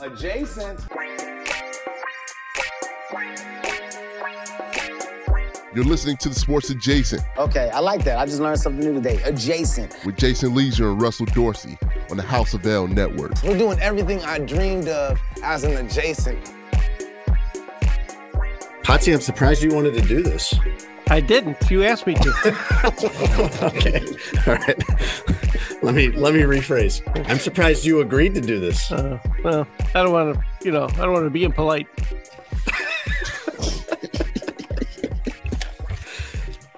Adjacent. You're listening to the Sports Adjacent Okay, I like that. I just learned something new today. Adjacent. with Jason Lieser and Russell Dorsey on the House of L Network. We're doing everything I dreamed of as an adjacent. Potsy, I'm surprised you wanted to do this. I didn't. You asked me to. okay. All right. Let me let me rephrase. I'm surprised you agreed to do this. Uh, well, I don't want to, you know, I don't want to be impolite.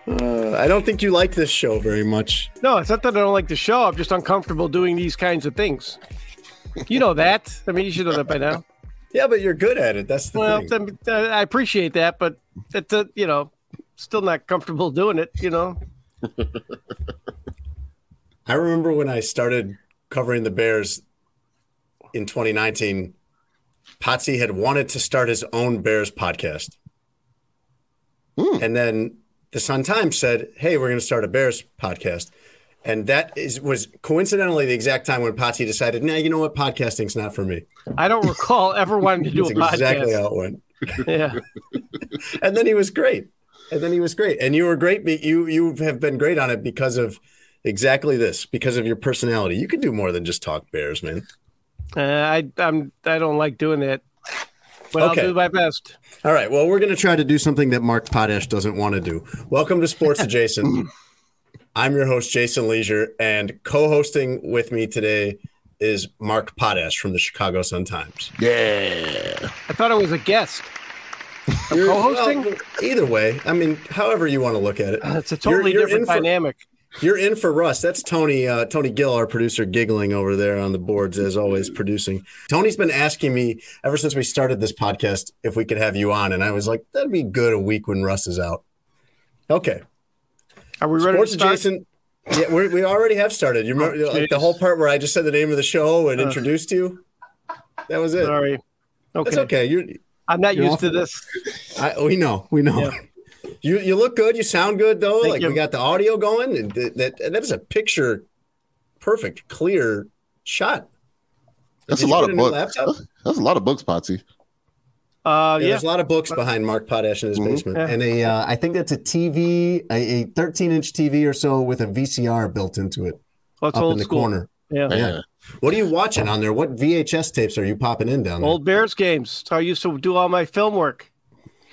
Uh, I don't think you like this show very much. No, it's not that I don't like the show. I'm just uncomfortable doing these kinds of things. You know that. I mean, you should know that by now. Yeah, but you're good at it. That's the Well, thing. I I appreciate that, but it's uh, you know, still not comfortable doing it. You know. I remember when I started covering the Bears in 2019. Potsy had wanted to start his own Bears podcast, hmm. and then the Sun Times said, "Hey, we're going to start a Bears podcast." And that is was coincidentally the exact time when Potsy decided, "Nah, you know what? Podcasting's not for me." I don't recall ever wanting to do That's a podcast. exactly how it went. Yeah. and then he was great. And then he was great. And you were great. You you have been great on it because of exactly this, because of your personality. You can do more than just talk Bears, man. Uh, I I'm I don't like doing that, but Okay. I'll do my best. All right. Well, we're going to try to do something that Mark Potash doesn't want to do. Welcome to Sports Adjacent. I'm your host, Jason Lieser, and co-hosting with me today is Mark Potash from the Chicago Sun Times. Yeah. I thought I was a guest. I'm You're- co-hosting. well, either way, I mean, however you want to look at it. it's a You're- totally you're different for- dynamic. You're in for Russ. That's Tony. Uh, Tony Gill, our producer, giggling over there on the boards as always, producing. Tony's been asking me ever since we started this podcast if we could have you on, and I was like, that'd be good a week when Russ is out. Okay, Are we ready sports to start? adjacent. Yeah, we're, we already have started. You remember Oh, like, the whole part where I just said the name of the show and Uh. introduced you. That was it. Sorry. Okay. That's okay. You're. I'm not You're used off- to this. I, we know. We know. You you look good. You sound good though. Thank like you. we got the audio going, and th- that that is a picture, perfect, clear shot. That's Did a lot of new books. That's, that's a lot of books, Potsy. Uh, Yeah, yeah. There's a lot of books behind Mark Potash in his basement, Yeah. and a uh, I think that's a TV, a, a 13 inch TV or so with a VCR built into it Well, it's up old in the school. corner. Yeah. Yeah. What are you watching on there? What VHS tapes are you popping in down there? Old Bears games. That's I used to do all my film work.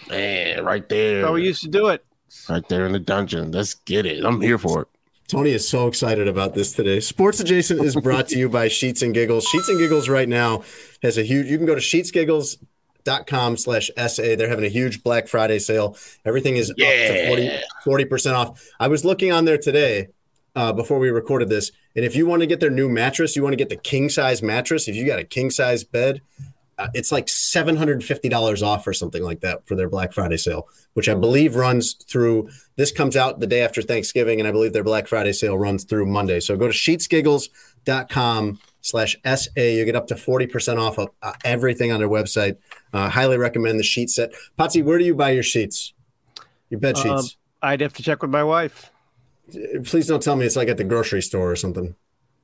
Man, right there. That's how we used to do it. Right there in the dungeon. Let's get it. I'm here for it. Tony is so excited about this today. Sports Adjacent is brought to you by Sheets and Giggles. Sheets and Giggles right now has a huge, you can go to sheetsgiggles.com slash SA. They're having a huge Black Friday sale. Everything is up to 40, 40% off. I was looking on there today uh, before we recorded this. And if you want to get their new mattress, you want to get the king size mattress. If you got a king size bed, it's like $750 off or something like that for their Black Friday sale, which I believe runs through. This comes out the day after Thanksgiving, and I believe their Black Friday sale runs through Monday. So go to sheetsgiggles.com slash SA. You get up to 40% off of uh, everything on their website. Uh, highly recommend the sheet set. Potsy, where do you buy your sheets? Your bed sheets? Um, I'd have to check with my wife. Please don't tell me it's like at the grocery store or something.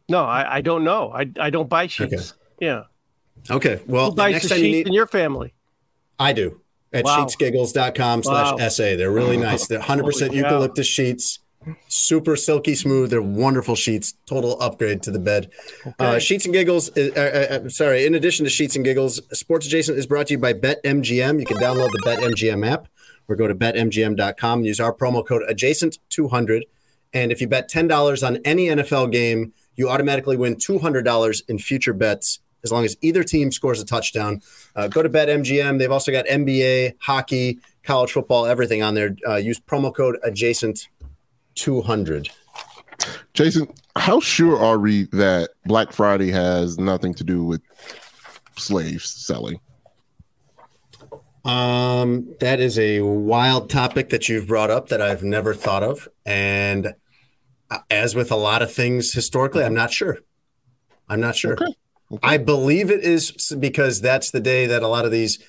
No, I, I don't know. I, I don't buy sheets. Okay. Yeah. Okay. Well, Who buys next the time you sheets need, in your family? I do at Wow. sheetsgiggles.com slash. SA. They're really nice. They're 100% eucalyptus sheets, super silky smooth. They're wonderful sheets. Total upgrade to the bed. Uh, sheets and Giggles, uh, uh, uh, sorry, in addition to Sheets and Giggles, Sports Adjacent is brought to you by BetMGM. You can download the BetMGM app or go to betmgm.com and use our promo code adjacent200. And if you bet $10 on any NFL game, you automatically win $200 in future bets as long as either team scores a touchdown. Uh, go to BetMGM. They've also got NBA, hockey, college football, everything on there. Uh, use promo code adjacent200. Jason, how sure are we that Black Friday has nothing to do with slaves selling? Um, that is a wild topic that you've brought up that I've never thought of, and uh, as with a lot of things historically, I'm not sure. I'm not sure. Okay. I believe it is because that's the day that a lot of these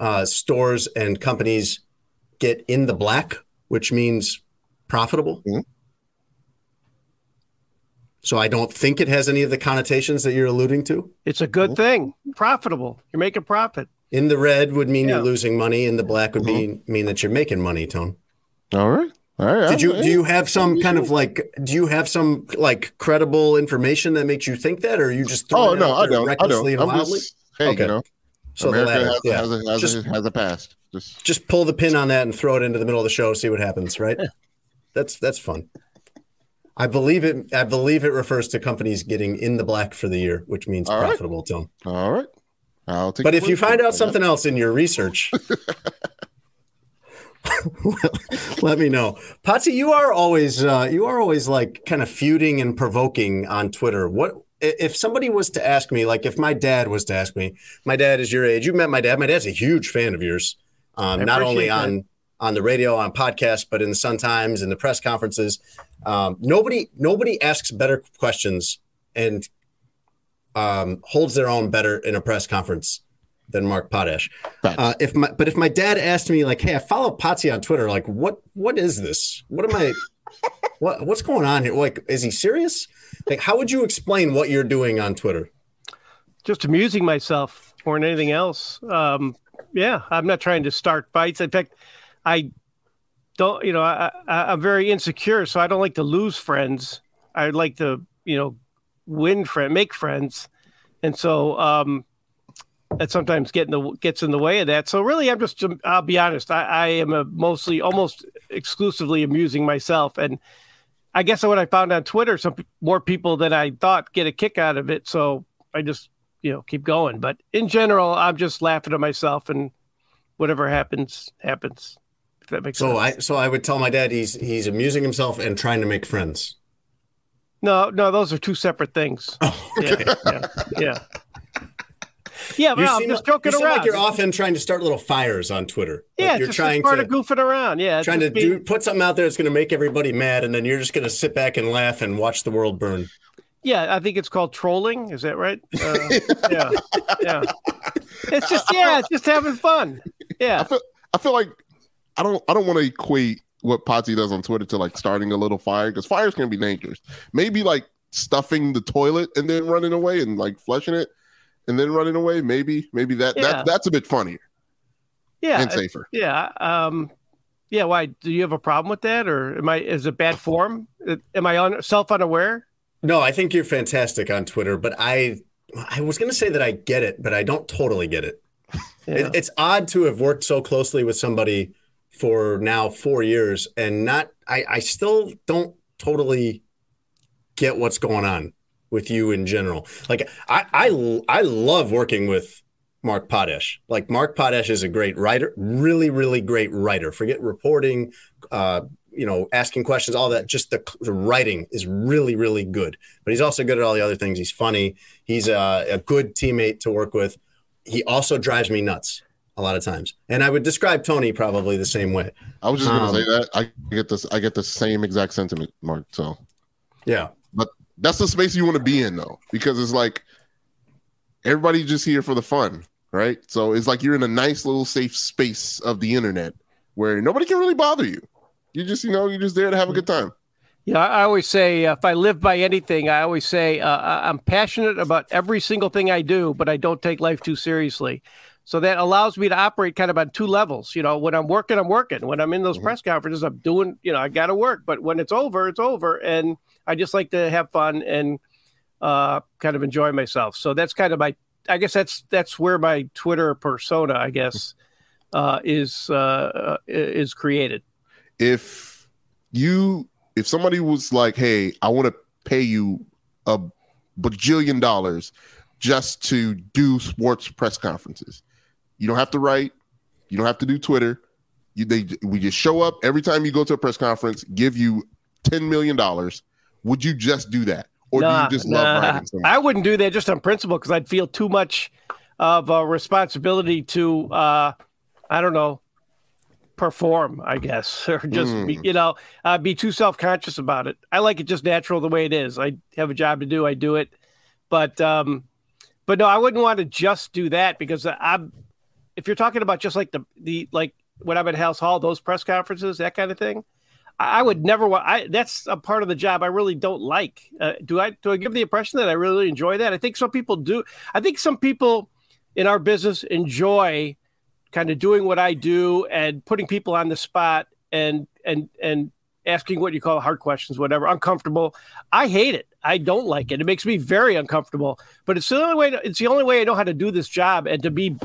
uh, stores and companies get in the black, which means profitable. Mhm. So I don't think it has any of the connotations that you're alluding to. It's a good thing. Profitable. You're making profit. In the red would mean Yeah. you're losing money. In the black would mean mean that you're making money. Tone. All right. All right. Did you do you have some kind of like do you have some like credible information that makes you think that, or are you just throwing Oh it no, out I don't. I recklessly don't. I'm just hey, Okay. you know, So the America latter, has, yeah. has, a, has, just a, has a past. Just just pull the pin on that and throw it into the middle of the show, see what happens. Right? That's that's fun. I believe it. I believe it refers to companies getting in the black for the year, which means All right. profitable. Tone. all right. I'll take. But if you find out something else in your research, let me know. Potsy, you are always uh, you are always like kind of feuding and provoking on Twitter. What if somebody was to ask me, like if my dad was to ask me, my dad is your age. You met my dad. My dad's a huge fan of yours. Um, not only on on the radio, on podcasts, but in the Sun Times and the press conferences. Um, nobody nobody asks better questions and um, holds their own better in a press conference than Mark Potash. Uh, if my but if my dad asked me like, "Hey, I follow Potsy on Twitter. Like, what what is this? What am I? what what's going on here? Like, is he serious? Like, how would you explain what you're doing on Twitter? Just amusing myself more than anything else. Um, yeah, I'm not trying to start fights. In fact, I don't. You know, I, I, I'm very insecure, so I don't like to lose friends. I like to, you know, win friend, make friends, and so um, that sometimes get in the gets in the way of that. So really, I'm just. Um, I'll be honest. I, I am a mostly, almost exclusively amusing myself, and I guess what I found on Twitter, some more people than I thought get a kick out of it. So I just, you know, keep going. But in general, I'm just laughing at myself, and whatever happens, happens. If that makes So sense. I so I would tell my dad he's he's amusing himself and trying to make friends. no, no, those are two separate things. Oh, yeah, yeah, yeah. Yeah, but You no, I'm seem, just you joking seem around. like you're often trying to start little fires on Twitter. Like yeah, you're just trying part to of goofing around. Yeah, trying to just being- do put something out there that's going to make everybody mad, and then you're just going to sit back and laugh and watch the world burn. Yeah, I think it's called trolling. Is that right? Uh, yeah, yeah. It's just yeah, it's just having fun. Yeah. I feel, I feel like I don't I don't want to equate what Potsy does on Twitter to like starting a little fire because fires can be dangerous. Maybe like stuffing the toilet and then running away and like flushing it and then running away. Maybe maybe that Yeah. that that's a bit funnier Yeah, and safer. yeah. Um, yeah. Why do you have a problem with that, or am I is it bad form? Am I on self unaware? No, I think you're fantastic on Twitter, but I I was going to say that I get it, but I don't totally get it. Yeah. It, it's odd to have worked so closely with somebody for now four years and not. I, I still don't totally get what's going on with you in general. Like I I I love working with Mark Potash. Like Mark Potash is a great writer, really really great writer. Forget reporting, uh, you know, asking questions, all that. Just the the writing is really really good. But he's also good at all the other things. He's funny. He's a, a good teammate to work with. He also drives me nuts a lot of times. And I would describe Tony probably the same way. I was just gonna Um, say that I get this I get the same exact sentiment, Mark. So Yeah. That's the space you want to be in though, because it's like everybody's just here for the fun, right? So it's like you're in a nice little safe space of the internet where nobody can really bother you. You just, you know, you're just there to have a good time. Yeah, I always say uh, if I live by anything, I always say uh, I'm passionate about every single thing I do, but I don't take life too seriously. So that allows me to operate kind of on two levels. You know, when I'm working, I'm working. When I'm in those press conferences, I'm doing, you know, I got to work. But when it's over, it's over. And I just like to have fun and uh, kind of enjoy myself. So that's kind of my, I guess that's that's where my Twitter persona, I guess, uh, is uh, is created. If you, if somebody was like, hey, I want to pay you a bajillion dollars just to do sports press conferences, you don't have to write, you don't have to do Twitter. You, they, we just show up every time you go to a press conference, give you $10 million Would you just do that, or Nah, do you just love nah. writing? Something? I wouldn't do that just on principle because I'd feel too much of a responsibility to, uh, I don't know, perform, I guess, or just, be, you know, uh, be too self conscious about it. I like it just natural the way it is. I have a job to do, I do it. But, um, but no, I wouldn't want to just do that because I'm, if you're talking about just like the, the, like when I'm at Halas Hall, those press conferences, that kind of thing, I would never. I that's a part of the job I really don't like. Uh, do I do I give the impression that I really enjoy that? I think some people do. I think some people in our business enjoy kind of doing what I do and putting people on the spot and and and asking what you call hard questions, whatever, uncomfortable. I hate it. I don't like it. It makes me very uncomfortable. But it's the only way. It's the only way I know how to do this job and to be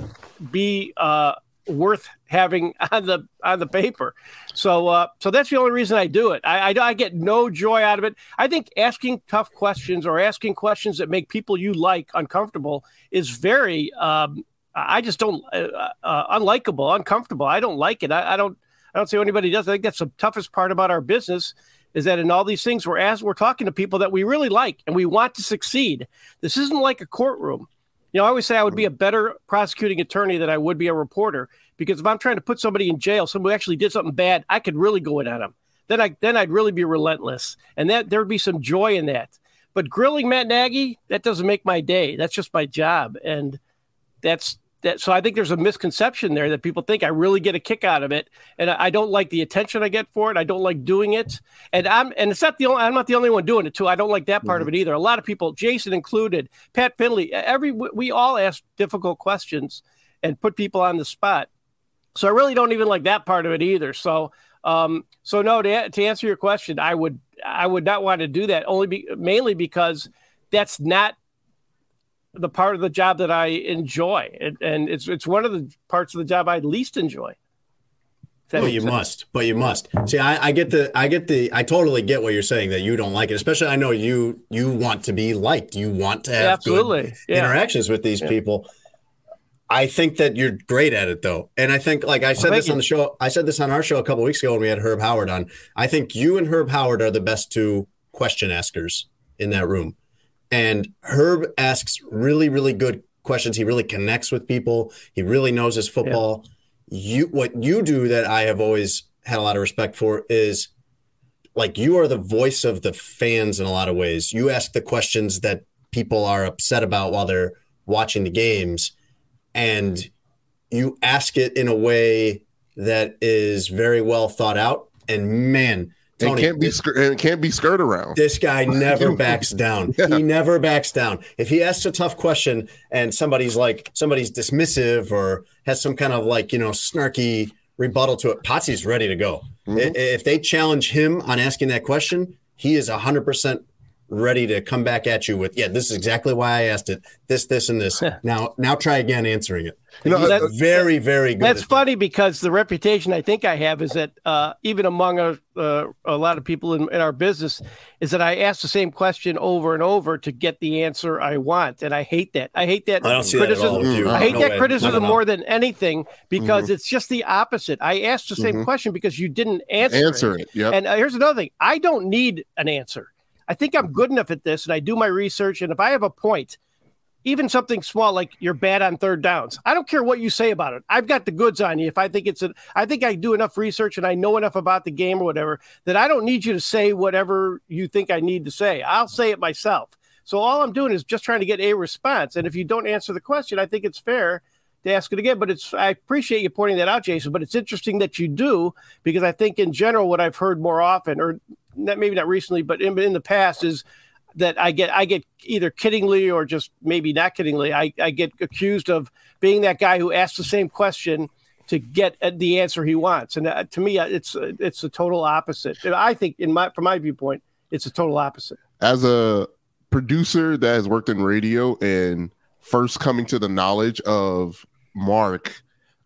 be uh, worth having on the on the paper. So uh, so that's the only reason I do it. I, I I get no joy out of it. I think asking tough questions or asking questions that make people you like uncomfortable is very. Um, I just don't uh, uh, unlikable, uncomfortable. I don't like it. I, I don't. I don't see anybody does. I think that's the toughest part about our business is that in all these things we're as we're talking to people that we really like and we want to succeed. This isn't like a courtroom. You know, I always say I would be a better prosecuting attorney than I would be a reporter because if I'm trying to put somebody in jail, somebody actually did something bad, I could really go in on them. Then I then I'd really be relentless, and that there would be some joy in that. But grilling Matt Nagy, that doesn't make my day. That's just my job, and that's that. So I think there's a misconception there that people think I really get a kick out of it, and I I don't like the attention I get for it. I don't like doing it, and I'm and it's not the only. I'm not the only one doing it too. I don't like that part of mm-hmm. it either. A lot of people, Jason included, Pat Finley, every we all ask difficult questions and put people on the spot. So I really don't even like that part of it either. So um, so no, to, to answer your question, I would I would not want to do that only be, mainly because that's not the part of the job that I enjoy, and, and it's it's one of the parts of the job I least enjoy. Well, you sense. must, but you must. See, I, I get the, I get the, I totally get what you're saying that you don't like it. Especially, I know you, you want to be liked. You want to have good Absolutely. Yeah. interactions with these people. I think that you're great at it though. And I think like I said this on the show, I said this on our show a couple weeks ago when we had Herb Howard on. I think you and Herb Howard are the best two question askers in that room. And Herb asks really, really good questions. He really connects with people. He really knows his football. You what you do that I have always had a lot of respect for is like you are the voice of the fans in a lot of ways. You ask the questions that people are upset about while they're watching the games and you ask it in a way that is very well thought out and man It can't be this- it can't be skirt around. this guy never backs down. He never backs down. If he asks a tough question and somebody's like somebody's dismissive or has some kind of like you know snarky rebuttal to it, Potsy's ready to go. Mm-hmm. I- If they challenge him on asking that question, he is hundred percent ready to come back at you with, yeah, this is exactly why I asked it. This, this, and this. now, now try again answering it. You know, He's that- very, very good. That's at that. funny because the reputation I think I have is that uh, even among a, uh, a lot of people in, in our business is that I ask the same question over and over to get the answer I want, and I hate that. I hate that I don't see that at all criticism. with you. I hate No that way. criticism Not at all. more than anything because it's just the opposite. I asked the same question because you didn't answer, Answer it. Yep. And uh, here's another thing: I don't need an answer. I think I'm good enough at this, and I do my research. And if I have a point, even something small like you're bad on third downs. I don't care what you say about it. I've got the goods on you. If I think it's a, I think I do enough research and I know enough about the game or whatever that I don't need you to say whatever you think I need to say. I'll say it myself. So all I'm doing is just trying to get a response. And if you don't answer the question, I think it's fair to ask it again. But it's I appreciate you pointing that out, Jason. But it's interesting that you do because I think in general what I've heard more often, or not, maybe not recently, but in, in the past, is that I get I get either kiddingly or just maybe not kiddingly. I, I get accused of being that guy who asks the same question to get the answer he wants, and uh, to me, uh, it's uh, it's the total opposite. I think, in my from my viewpoint, it's a total opposite. as a producer that has worked in radio and first coming to the knowledge of Mark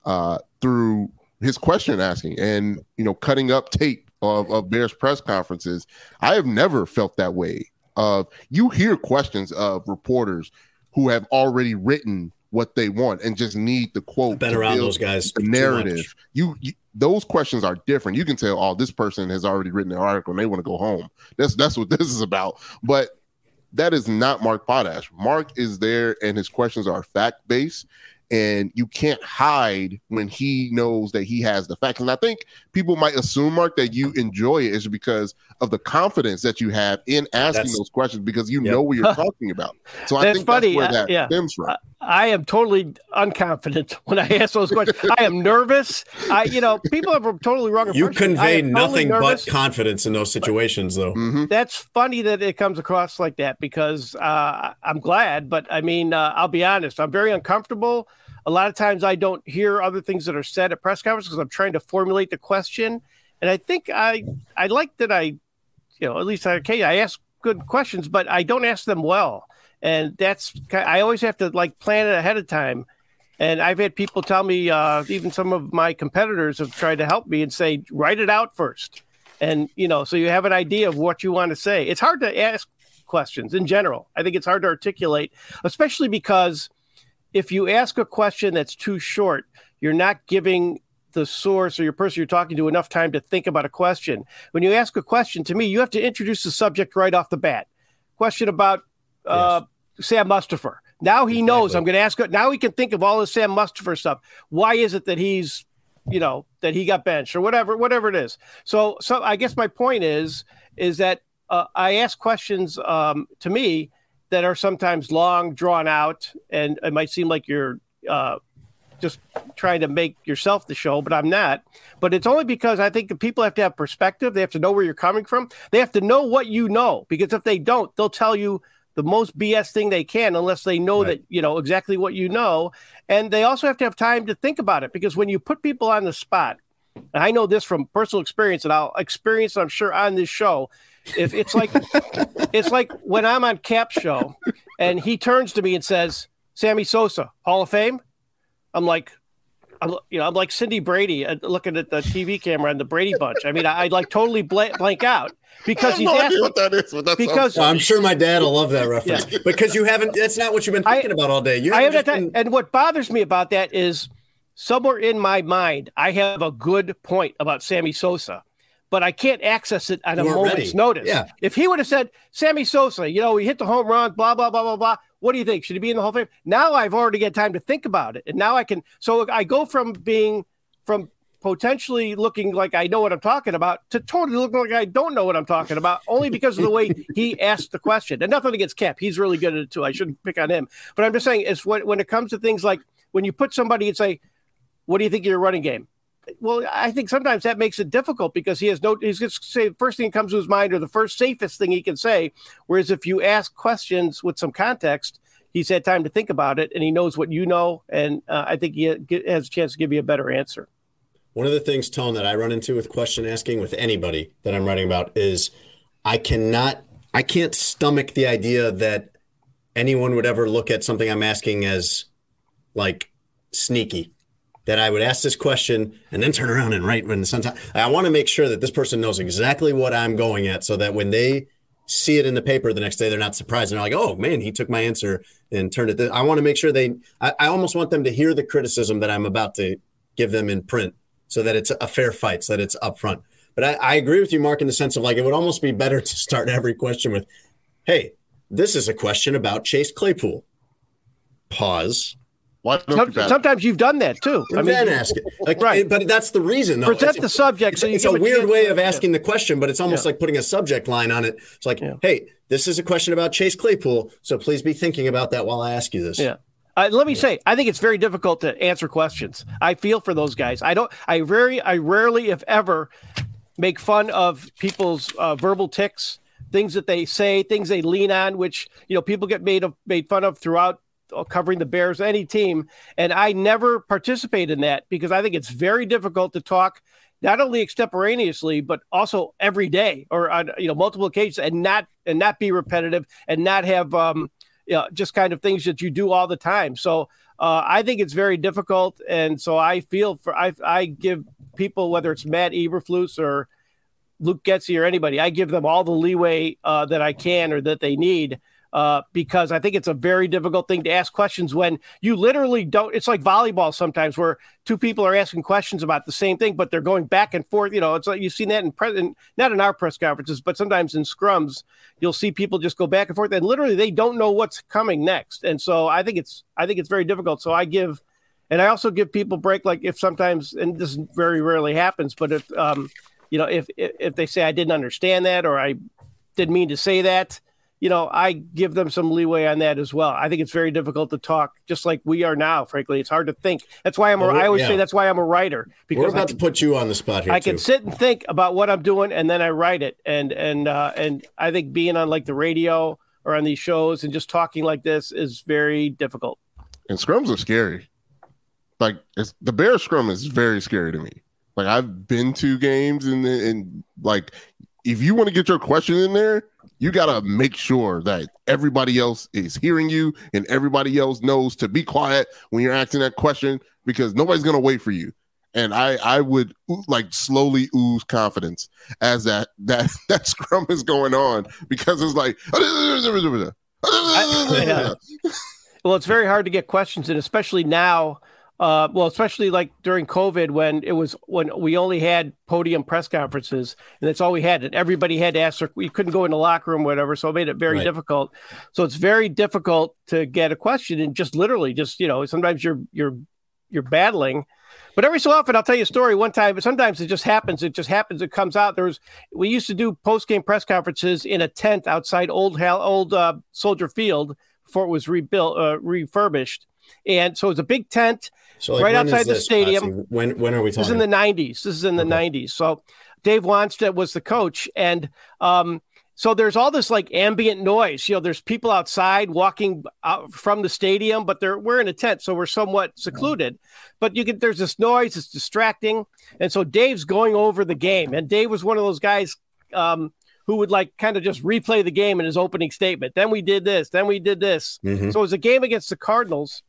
uh, through his question asking and you know cutting up tape of, of Bears press conferences, I have never felt that way. Of you hear questions of reporters who have already written what they want and just need the quote. I've been around those guys. The narrative. You, you those questions are different. You can tell, oh, this person has already written an article and they want to go home. That's that's what this is about. But that is not Mark Potash. Mark is there and his questions are fact based. And you can't hide when he knows that he has the facts. And I think people might assume, Mark, that you enjoy it is because of the confidence that you have in asking That's- those questions because you Yep. know what you're talking about. So I That's think funny. that's where Uh, that yeah. stems from. I am totally unconfident when I ask those questions. I am nervous. I, you know, people have a totally wrong You convey am totally nothing but confidence in those situations, though. Mhm. That's funny that it comes across like that because uh, I'm glad, but I mean, uh, I'll be honest, I'm very uncomfortable. A lot of times I don't hear other things that are said at press conferences because I'm trying to formulate the question. And I think I, I like that I, you know, at least I, okay, I ask good questions, but I don't ask them well. And that's, I always have to like plan it ahead of time. And I've had people tell me, uh, even some of my competitors have tried to help me and say, write it out first. And you know so you have an idea of what you want to say. It's hard to ask questions in general. I think it's hard to articulate especially because if you ask a question that's too short you're not giving the source or your person you're talking to enough time to think about a question. When you ask a question to me you have to introduce the subject right off the bat. Question about uh, sam mustipher. Now he knows i'm going to ask now he can think of all the sam mustipher stuff. Why is it that he's you know that he got benched or whatever whatever it is? So so i guess my point is is that uh, i ask questions um, to me that are sometimes long drawn out and it might seem like you're uh, just trying to make yourself the show but i'm not. But it's only because i think the people have to have perspective. They have to know where you're coming from. They have to know what you know because if they don't they'll tell you the most bs thing they can unless they know Right. that you know exactly what you know and they also have to have time to think about it because when you put people on the spot and i know this from personal experience and i'll experience i'm sure on this show if it's like it's like when i'm on Kap show and he turns to me and says sammy sosa hall of fame i'm like I'm, you know, I'm like Cindy Brady uh, looking at the TV camera and the Brady Bunch. I mean, I, I like totally blank, blank out because I he's have no idea asking. what that is, but that's because- Well, I'm sure my dad will love that reference because you haven't. That's not what you've been I- thinking about all day. You I haven't that time. been- And what bothers me about that is somewhere in my mind, I have a good point about Sammy Sosa, but I can't access it at a moment's ready. notice. Yeah. If he would have said, Sammy Sosa, you know, he hit the home run, blah, blah, blah, blah, blah. What do you think? Should he be in the Hall of Fame? Now I've already got time to think about it. And now I can, so I go from being, from potentially looking like I know what I'm talking about to totally looking like I don't know what I'm talking about, only because of the way he asked the question. And nothing against Kap. He's really good at it too. I shouldn't pick on him. But I'm just saying, it's when, when it comes to things like when you put somebody and say, What do you think of your running game? Well, I think sometimes that makes it difficult because he has no, he's going to say the first thing that comes to his mind or the first safest thing he can say. Whereas if you ask questions with some context, he's had time to think about it and he knows what you know. And uh, I think he has a chance to give you a better answer. One of the things, Tone, that I run into with question asking with anybody that I'm writing about is I cannot, I can't stomach the idea that anyone would ever look at something I'm asking as like sneaky. That I would ask this question and then turn around and write when sometimes I want to make sure that this person knows exactly what I'm going at so that when they see it in the paper the next day, they're not surprised and they're like, oh man, he took my answer and turned it. Th-. I want to make sure they, I, I almost want them to hear the criticism that I'm about to give them in print so that it's a fair fight, so that it's upfront. But I, I agree with you, Mark, in the sense of like it would almost be better to start every question with, "Hey, this is a question about Chase Claypool." Pause. Why don't Some, you pass? sometimes you've done that too. And then ask it. Like, Right. But that's the reason, though. present It's- the subject. It's, so you it's a weird way of yeah. asking the question, but it's almost Yeah. like putting a subject line on it. It's like, Yeah. "Hey, this is a question about Chase Claypool, so please be thinking about that while I ask you this." Yeah. Uh, let me say, I think it's very difficult to answer questions. I feel for those guys. I don't. I very, I rarely, if ever, make fun of people's uh, verbal ticks, things that they say, things they lean on, which you know people get made of made fun of throughout covering the Bears, any team, and I never participate in that because I think it's very difficult to talk not only extemporaneously but also every day or on you know multiple occasions and not and not be repetitive and not have um you know, just kind of things that you do all the time. So uh, I think it's very difficult, and so I feel for I I give people whether it's Matt Eberflus or Luke Getsy or anybody, I give them all the leeway uh, that I can or that they need uh, because I think it's a very difficult thing to ask questions when you literally don't. It's like volleyball sometimes, where two people are asking questions about the same thing, but they're going back and forth. You know, it's like you've seen that in present, not in our press conferences, but sometimes in scrums, you'll see people just go back and forth, and literally they don't know what's coming next. And so I think it's I think it's very difficult. So I give. And I also give people break, like if sometimes, and this very rarely happens, but if um, you know, if if they say I didn't understand that or I didn't mean to say that, you know, I give them some leeway on that as well. I think it's very difficult to talk, just like we are now. Frankly, it's hard to think. That's why I'm. A, I always yeah. say that's why I'm a writer because we're about can, to put you on the spot here. I too. can sit and think about what I'm doing, and then I write it. And and uh, and I think being on like the radio or on these shows and just talking like this is very difficult. And scrums are scary. Like the bear scrum is very scary to me. Like I've been to games and and like if you want to get your question in there, you gotta make sure that everybody else is hearing you and everybody else knows to be quiet when you're asking that question because nobody's gonna wait for you. And I I would like slowly ooze confidence as that that that scrum is going on because it's like I, yeah. well, it's very hard to get questions in, especially now uh, well, especially like during COVID when it was when we only had podium press conferences and that's all we had, and everybody had to ask. We couldn't go in the locker room, whatever, so it made it very right. difficult. So it's very difficult to get a question and just literally, just you know, sometimes you're you're you're battling. But every so often, I'll tell you a story. One time, but sometimes it just happens. It just happens. It comes out. There was we used to do post game press conferences in a tent outside old Hal, old uh, Soldier Field before it was rebuilt, uh, refurbished, and so it was a big tent so like right outside the stadium. When when are we talking? This is in the '90s. This is in the okay. '90s. So Dave Wannstedt was the coach, and um, so there's all this like ambient noise. You know, there's people outside walking out from the stadium, but they're we're in a tent, so we're somewhat secluded. But you get there's this noise, it's distracting, and so Dave's going over the game, and Dave was one of those guys. Um, who would like kind of just replay the game in his opening statement. Then we did this. Then we did this. Mm-hmm. So it was a game against the Cardinals.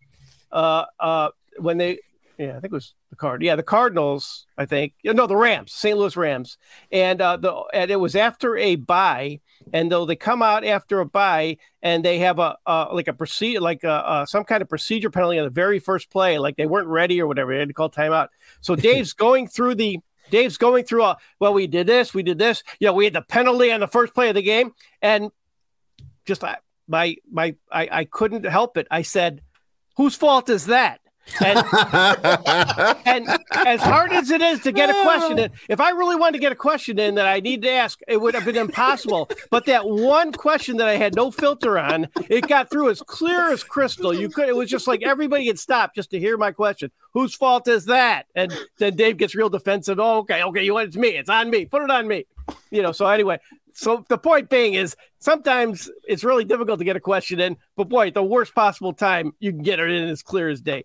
Uh, uh, when they yeah, I think it was the card. Yeah, the Cardinals, I think. No, the Rams, St. Louis Rams. And uh the and it was after a bye. And though they come out after a bye and they have a uh like a procedure like a, uh, some kind of procedure penalty on the very first play, like they weren't ready or whatever. They had to call timeout. So Dave's going through the Dave's going through a well, we did this, we did this. Yeah, we had the penalty on the first play of the game, and just I my my I, I couldn't help it. I said, Whose fault is that? And, and as hard as it is to get a question in, if I really wanted to get a question in that I need to ask, it would have been impossible. But that one question that I had no filter on, it got through as clear as crystal. You could, it was just like everybody had stopped just to hear my question. Whose fault is that? And then Dave gets real defensive. Oh, okay, okay, you want it to me. It's on me. Put it on me. You know, so anyway, so the point being is sometimes it's really difficult to get a question in, but boy, the worst possible time you can get it in as clear as day.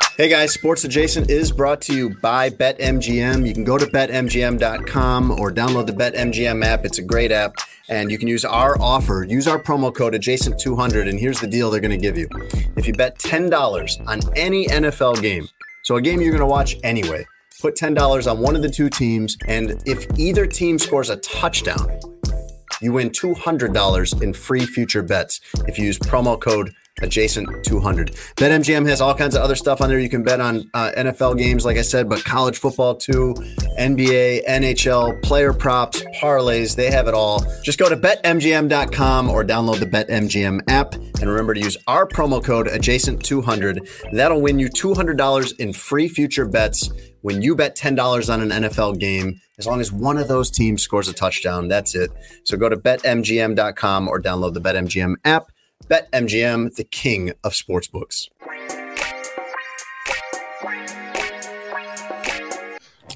Hey guys, Sports Adjacent is brought to you by BetMGM. You can go to betmgm.com or download the BetMGM app. It's a great app, and you can use our offer. Use our promo code Adjacent200, and here's the deal they're going to give you. If you bet $10 on any NFL game, so a game you're going to watch anyway, put $10 on one of the two teams, and if either team scores a touchdown, you win $200 in free future bets if you use promo code adjacent 200. BetMGM has all kinds of other stuff on there. You can bet on uh, NFL games, like I said, but college football too, NBA, NHL, player props, parlays. They have it all. Just go to betmgm.com or download the BetMGM app. And remember to use our promo code adjacent200. That'll win you $200 in free future bets when you bet $10 on an NFL game, as long as one of those teams scores a touchdown, that's it. So go to betmgm.com or download the BetMGM app. BetMGM, the king of sportsbooks.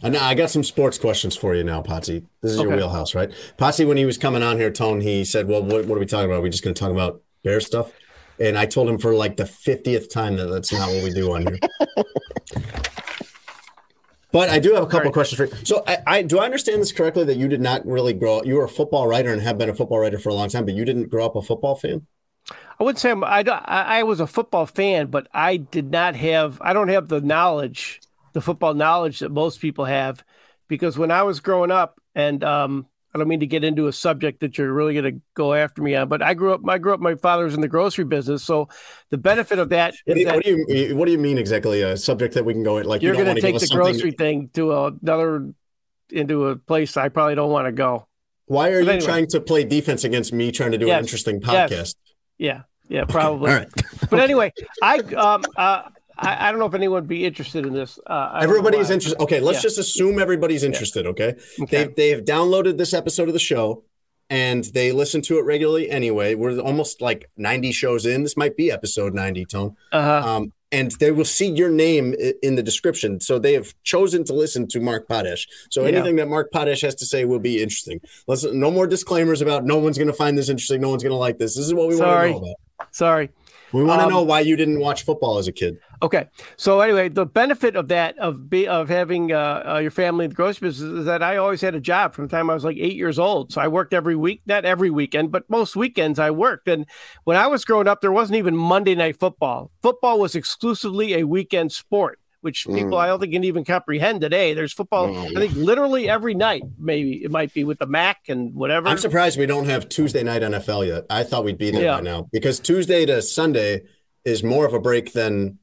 And now I got some sports questions for you now, Potsy. This is your wheelhouse, right? Potsy, when he was coming on here, Tone, he said, Well, what, what are we talking about? Are we just going to talk about bear stuff? And I told him for like the 50th time that that's not what we do on here. But I do have a couple Right. questions for you. So, I, I do I understand this correctly that you did not really grow up? You were a football writer and have been a football writer for a long time, but you didn't grow up a football fan. I wouldn't say I'm, I, I I was a football fan, but I did not have I don't have the knowledge, the football knowledge that most people have, because when I was growing up, and um, I don't mean to get into a subject that you're really going to go after me on, but I grew up. I grew up. My father was in the grocery business, so the benefit of that What do, you, that do you what do you mean exactly? A subject that we can go in like you you're don't going to to take the grocery thing to another into a place I probably don't want to go. Why are But you anyway. trying to play defense against me trying to do an Yes. interesting Yes. Yeah, yeah, probably. All right. But anyway, I um uh I, I don't know if anyone would be interested in this. Uh, Everybody's interested. Okay, let's Yeah. just assume everybody's interested. Okay, Okay. they they've downloaded this episode of the show and they listen to it regularly anyway. We're almost like ninety shows in. This might be episode ninety, Tone. Uh-huh. Um, and they will see your name in the description. So they have chosen to listen to Mark Potash. So Yeah. anything that Mark Potash has to say will be interesting. Let's no more disclaimers about no one's going to find this interesting. No one's going to like this. This is what we want to know about. Sorry. We want to Um, know why you didn't watch football as a kid. Okay. So anyway, the benefit of that of be of having uh, uh, your family in the grocery business is that I always had a job from the time I was like eight years old. So I worked every week, not every weekend, but most weekends I worked. And when I was growing up, there wasn't even Monday night football. Football was exclusively a weekend sport. Which mm. people I don't think can even comprehend today. There's football, mm. I think literally every night. Maybe it might be with the Mac and whatever. I'm surprised we don't have Tuesday night NFL yet. I thought we'd be there Yeah. by now because Tuesday to Sunday is more of a break than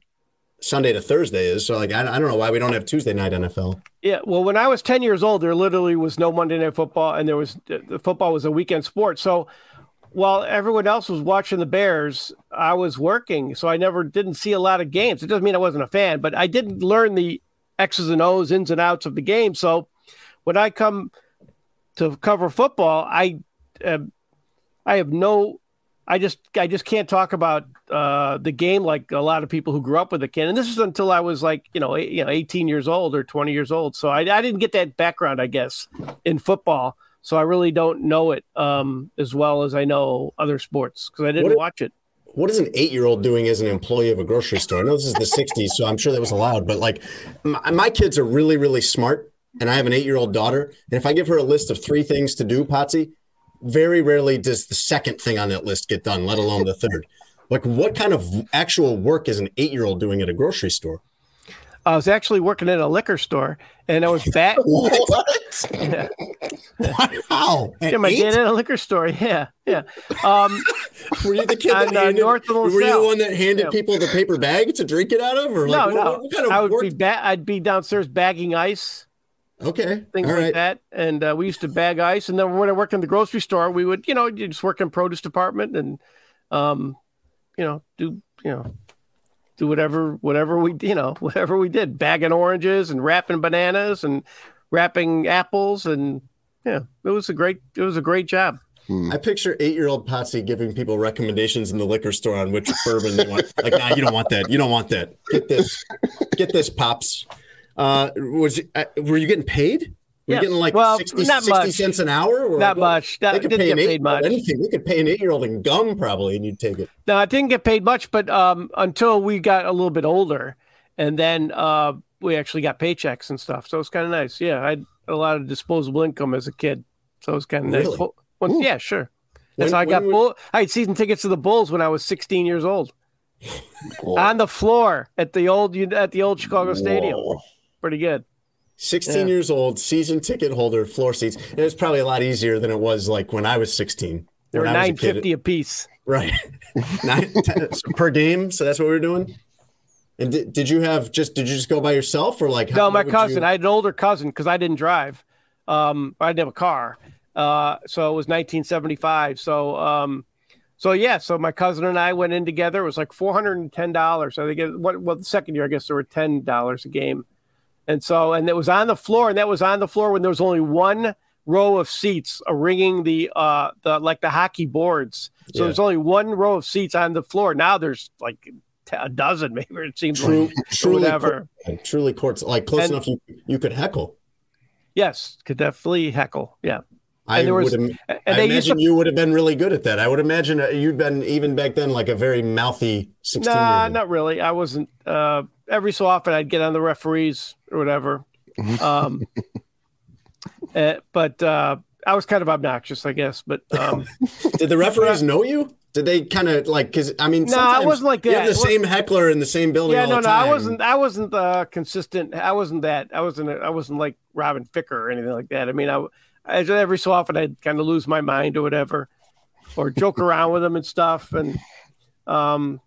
Sunday to Thursday is. So, like, I, I don't know why we don't have Tuesday night NFL. Yeah, well, when I was 10 years old, there literally was no Monday Night Football, and there was the football was a weekend sport. So while everyone else was watching the Bears, I was working, so I never didn't see a lot of games. It doesn't mean I wasn't a fan, but I didn't learn the X's and O's, ins and outs of the game. So when I come to cover football, I uh, I have no. I just I just can't talk about uh, the game like a lot of people who grew up with it can. And this is until I was like you know eight, you know 18 years old or 20 years old. So I, I didn't get that background I guess in football. So I really don't know it um, as well as I know other sports because I didn't What- watch it. What is an eight year old doing as an employee of a grocery store? I know this is the 60s, so I'm sure that was allowed, but like my, my kids are really, really smart. And I have an eight year old daughter. And if I give her a list of three things to do, Potsy, very rarely does the second thing on that list get done, let alone the third. Like, what kind of actual work is an eight year old doing at a grocery store? I was actually working in a liquor store and I was bat. What? yeah, How? At yeah, my eight? dad at a liquor store. Yeah, yeah. Um, Were you the kid that uh, handed, North were you the one that handed Yeah. people the paper bag to drink it out of? Or like, no, what, no. what kind of I would work? be ba- I'd be downstairs bagging ice. okay. things all like right. that. And uh, we used to bag ice. And then when I worked in the grocery store, we would, you know, you just work in produce department and, um, you know, do, you know, do whatever, whatever we, you know, whatever we did, bagging oranges and wrapping bananas and wrapping apples. And yeah, it was a great, it was a great job. I picture eight-year-old Potsy giving people recommendations in the liquor store on which bourbon they want. Like, nah, you don't want that. You don't want that. Get this. Get this, pops. Uh, was uh, were you getting paid? Were Yes. getting like Well, 60, not 60 cents an hour? Or Not what? much. That- They could didn't pay get an much. anything. They could pay an eight-year-old in gum probably, and you'd take it. No, I didn't get paid much, but um, until we got a little bit older, and then uh, we actually got paychecks and stuff. So it was kind of nice. Yeah, I had a lot of disposable income as a kid, so it was kind of nice. Really? Well, once- yeah, sure. That's When- how I got would- bull. I had season tickets to the Bulls when I was 16 years old, on the floor at the old at the old Chicago Stadium. Pretty good. 16 Yeah. years old, season ticket holder, floor seats. And it's probably a lot easier than it was like when I was 16. They were when I was a 950 a piece. Right. Nine, ten, per game. So that's what we were doing. And did, did you have just did you just go by yourself or like No, my cousin. you- I had an older cousin because I didn't drive. Um, I didn't have a car. Uh, so it was 1975. So, um, so yeah. So my cousin and I went in together. It was like four hundred and ten dollars. I think. It, what? Well, the second year, I guess there were ten dollars a game. And so, and it was on the floor, and that was on the floor when there was only one row of seats, ringing the uh the like the hockey boards. So Yeah. there's only one row of seats on the floor. Now there's like t- a dozen, maybe it seems True, like, truly, whatever. court- truly courts like close And- enough you you could heckle. Yes, could definitely heckle. Yeah. I there was- would im- And I imagine to you would have been really good at that. I would imagine uh, you'd been even back then like a very mouthy sixteen. Nah, not really. I wasn't. Uh, every so often, I'd get on the referees or whatever. Um, uh, but uh, I was kind of obnoxious, I guess. But um, Did the referees know you? Did they kind of like? Because I mean, No, I wasn't like You have that. the same heckler in the same building. yeah, all no, the no, I wasn't. I wasn't uh, consistent. I wasn't that. I wasn't. I wasn't like Robin Ficker or anything like that. I mean, I, I every so often I'd kind of lose my mind or whatever, or joke around with them and stuff. And um,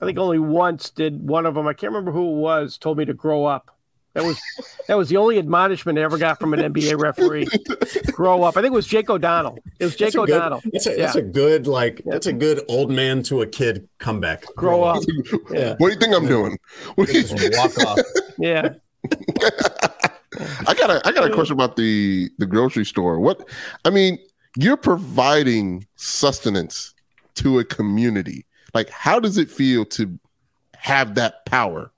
I think only once did one of them. I can't remember who it was. Told me to grow up. That was that was the only admonishment I ever got from an NBA referee. grow up. I think it was Jake O'Donnell. It was Jake That's a good- O'Donnell. That's a, yeah. that's a good like that's a good old man to a kid comeback. grow up. Yeah. What do you think I'm doing? What do you- Just walk off. Yeah. I got a I got a question about the the grocery store. What I mean, you're providing sustenance to a community. Like, how does it feel to have that power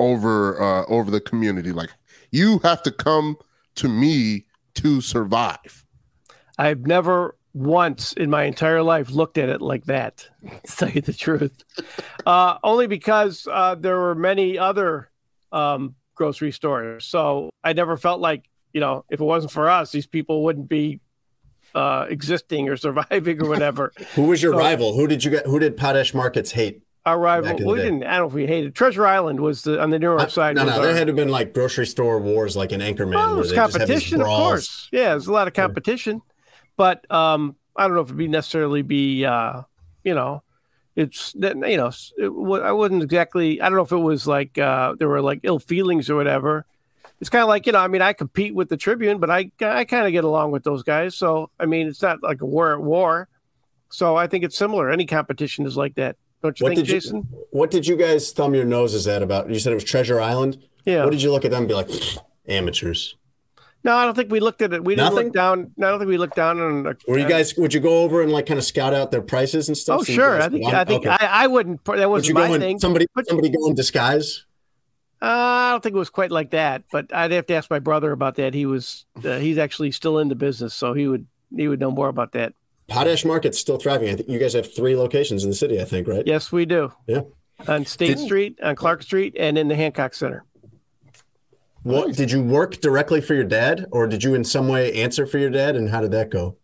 over uh, over the community? Like, you have to come to me to survive. I've never once in my entire life looked at it like that, to tell you the truth. Uh, only because uh, there were many other um, grocery stores. So I never felt like, you know, if it wasn't for us, these people wouldn't be uh, existing or surviving or whatever. Who was your So- rival? Who did you get? Who did Potash Markets hate? Our rival, Back in the we day. didn't, I don't know if we hated Treasure Island was the, on the New York side. no, no, there had been like grocery store wars, like in Anchorman, Well, was competition, of course. Yeah, there's a lot of competition, but um, I don't know if it'd be necessarily be, uh, you know, it's that you know, it, I wasn't exactly. I don't know if it was like uh, there were like ill feelings or whatever. It's kind of like you know, I mean, I compete with the Tribune, but I I kind of get along with those guys. So I mean, it's not like a war at war. So I think it's similar. Any competition is like that, don't you What think, did you- What did you guys thumb your noses at about? You said it was Treasure Island. Yeah. What did you look at them and be like, amateurs? No, I don't think we looked at it. We didn't Nothing? look down. No, I don't think we looked down on. A, Were you guys? Would you go over and like kind of scout out their prices and stuff? Oh, so sure. I think. I think. okay. I, I wouldn't. That wasn't you my go in thing. somebody? But- Somebody go in disguise? Uh, I don't think it was quite like that, but I'd have to ask my brother about that. He was uh, he's actually still in the business, so he would he would know more about that. Potash Market's still thriving. I think you guys have three locations in the city. I think, right? Yes, we do Yeah. on State Street, on Clark Street, and in the Hancock Center. What did you work directly for your dad, or did you in some way answer for your dad? And how did that go?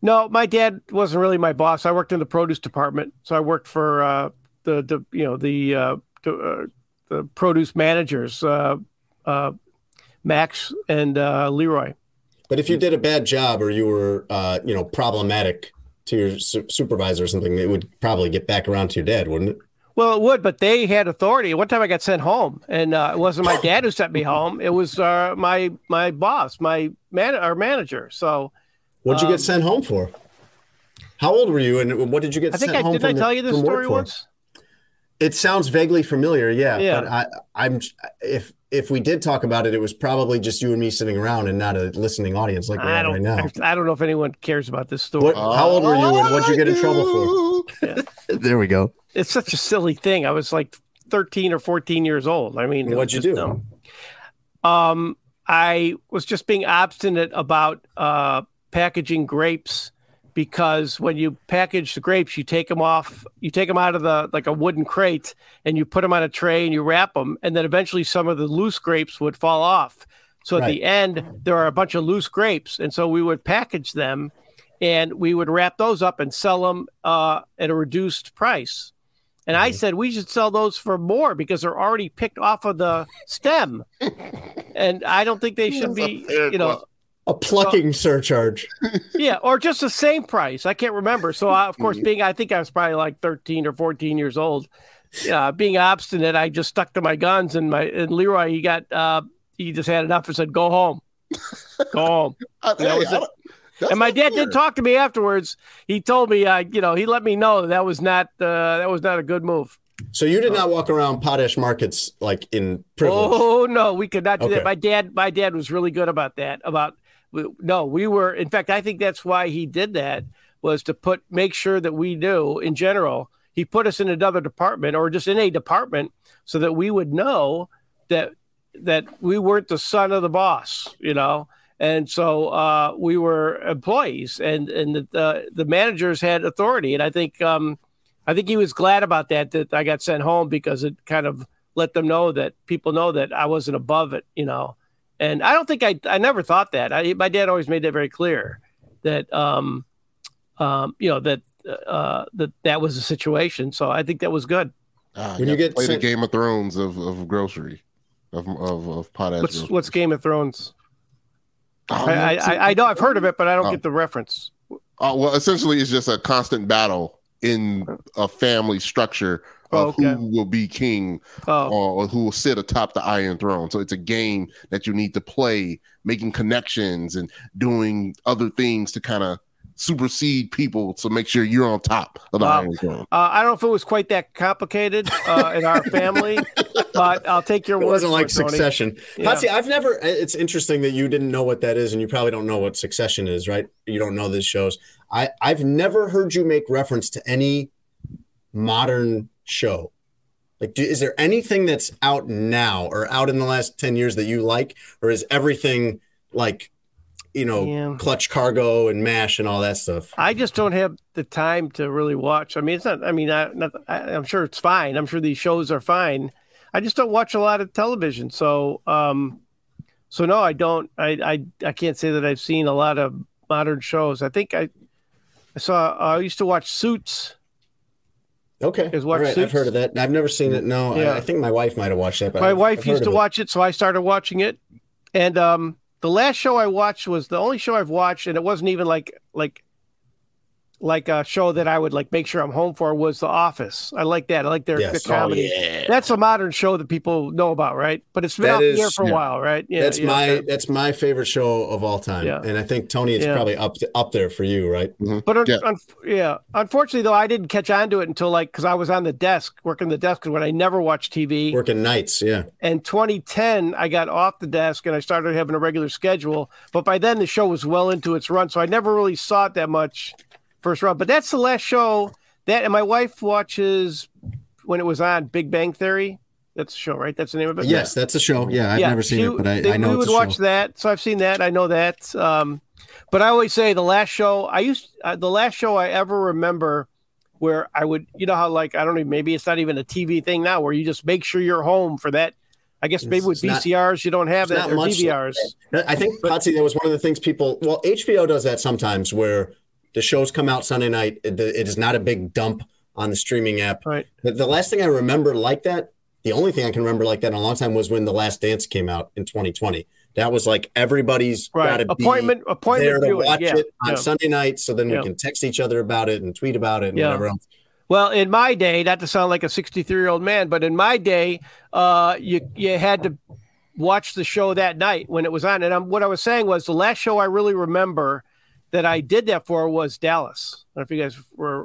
No, my dad wasn't really my boss. I worked in the produce department, so I worked for uh, the the you know the uh, the, uh, the produce managers, uh, uh, Max and uh, Leroy. But if you did a bad job or you were, uh, you know, problematic to your su- supervisor or something, it would probably get back around to your dad, wouldn't it? Well, it would, but they had authority. One time I got sent home, and uh, it wasn't my dad who sent me home. It was uh, my my boss, my man, our manager. So What'd you Um, get sent home for? How old were you, and what did you get I think sent I home didn't I tell you this story once. It sounds vaguely familiar, yeah. Yeah. But I, I'm if if we did talk about it, it was probably just you and me sitting around and not a listening audience like we I are don't. right now. I don't know if anyone cares about this story. What, how old were you, and what'd you get in trouble for? There we go. It's such a silly thing. I was like thirteen or fourteen years old. I mean, What'd you do? dumb. Um, I was just being obstinate about uh, packaging grapes because when you package the grapes, you take them off, you take them out of the like a wooden crate, and you put them on a tray and you wrap them, and then eventually some of the loose grapes would fall off. So at Right. the end, there are a bunch of loose grapes, and so we would package them, and we would wrap those up and sell them uh, at a reduced price. And I said we should sell those for more because they're already picked off of the stem, and I don't think they should be, you know. question. A plucking surcharge. yeah, or just the same price. I can't remember. So, I, of course, being I think I was probably like 13 or 14 years old. Yeah, being obstinate, I just stuck to my guns. And my and Leroy, he got uh, he just had enough and said, "Go home, go home." That hey, was it. and my dad fair. did talk to me afterwards. He told me, uh, you know, he let me know that, that was not uh, that was not a good move. So you did not walk around potash markets like in privilege. Oh no, we could not do Okay. that. My dad, my dad was really good about that. About no, we were. In fact, I think that's why he did that was to put make sure that we knew in general. He put us in another department or just in a department so that we would know that that we weren't the son of the boss, you know. And so uh, we were employees, and and the, the the managers had authority. And I think um, I think he was glad about that that I got sent home because it kind of let them know that people know that I wasn't above it, you know. And I don't think I I never thought that. I, my dad always made that very clear that um um you know that uh that that was the situation. So I think that was good. Ah, When got you get play sent- the Game of Thrones of, of grocery, of of, of potash. What's what's Game of Thrones? Oh, I, I, I I know I've heard of it, but I don't Oh. get the reference. Uh, well, essentially, it's just a constant battle in a family structure Oh, of okay. who will be king Oh, or who will sit atop the Iron Throne. So it's a game that you need to play, making connections and doing other things to kind of supersede people to make sure you're on top of the Wow. Iron Throne. uh, I don't know if it was quite that complicated uh, in our family, but I'll take your It word wasn't like it, Succession. Yeah. Potsy, I've never. It's interesting that you didn't know what that is, and you probably don't know what Succession is, right? You don't know these shows. I I've never heard you make reference to any modern show. Like, do, is there anything that's out now or out in the last ten years that you like, or is everything like, you know, Yeah. Clutch Cargo and Mash and all that stuff? I just don't have the time to really watch. I mean, it's not. I mean, I, not, I, I'm sure it's fine. I'm sure these shows are fine. I just don't watch a lot of television. So, um, so no, I don't. I, I, I can't say that I've seen a lot of modern shows. I think I, I saw. I used to watch Suits. Okay, Is watch right. I've heard of that. I've never seen it. No, I- Yeah. I, think my wife might have watched that. My I've- wife I've used to of it. watch it, so I started watching it. And um, the last show I watched was the only show I've watched, and it wasn't even like like like a show that I would like make sure I'm home for was The Office. I like that. I like their, Yes. their Oh, comedy. yeah. That's a modern show that people know about, right? But it's been That out is- there for a yeah. while, right? Yeah, that's yeah, my okay. that's my favorite show of all time, Yeah. and I think Tony, it's Yeah. probably up up there for you, right? Mm-hmm. But un- Yeah. un- yeah, unfortunately though, I didn't catch on to it until like because I was on the desk working the desk when I never watched TV. Working nights, yeah. And 2010, I got off the desk and I started having a regular schedule. But by then, the show was well into its run, so I never really saw it that much first run. But that's the last show that, and my wife watches when it was on Big Bang Theory. That's the show, right? That's the name of it. Yes, that's a show. Yeah, I've Yeah, never seen she- it, but I, they- I know we it's would a watch show. that. So I've seen that. I know that. Um, but I always say the last show I used, uh, the last show I ever remember where I would, you know how like I don't even maybe it's not even a TV thing now where you just make sure you're home for that. I guess maybe with It's not- VCRs you don't have that or much DVRs. like that. I think Potsy, that was one of the things people. Well, HBO does that sometimes, where the shows come out Sunday night. It, it is not a big dump on the streaming app. Right. The, the last thing I remember like that, the only thing I can remember like that in a long time was when The Last Dance came out in 2020. That was like everybody's Right. got to be Appointment there appointment to viewing. watch Yeah. it on yeah. Sunday night, so then we can text each other about it and tweet about it and Yeah. whatever else. Well, in my day, not to sound like a 63 year old man, but in my day, uh, you you had to watch the show that night when it was on. And I'm, what I was saying was the last show I really remember that I did that for was Dallas. I don't know if you guys were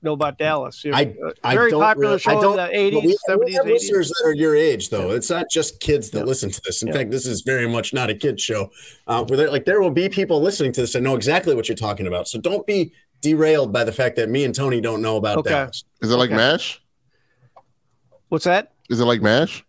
know about Dallas. You know, Hmm. I, I very don't popular really- show I don't, in the 80s, 70s, 80s. listeners that are your age, though. It's not just kids that Yeah. listen to this. In Yeah. fact, this is very much not a kid show. Uh, where there, like there will be people listening to this that know exactly what you're talking about. So don't be derailed by the fact that me and Tony don't know about Okay. Dallas. Is it like Okay. MASH? What's that? Is it like MASH?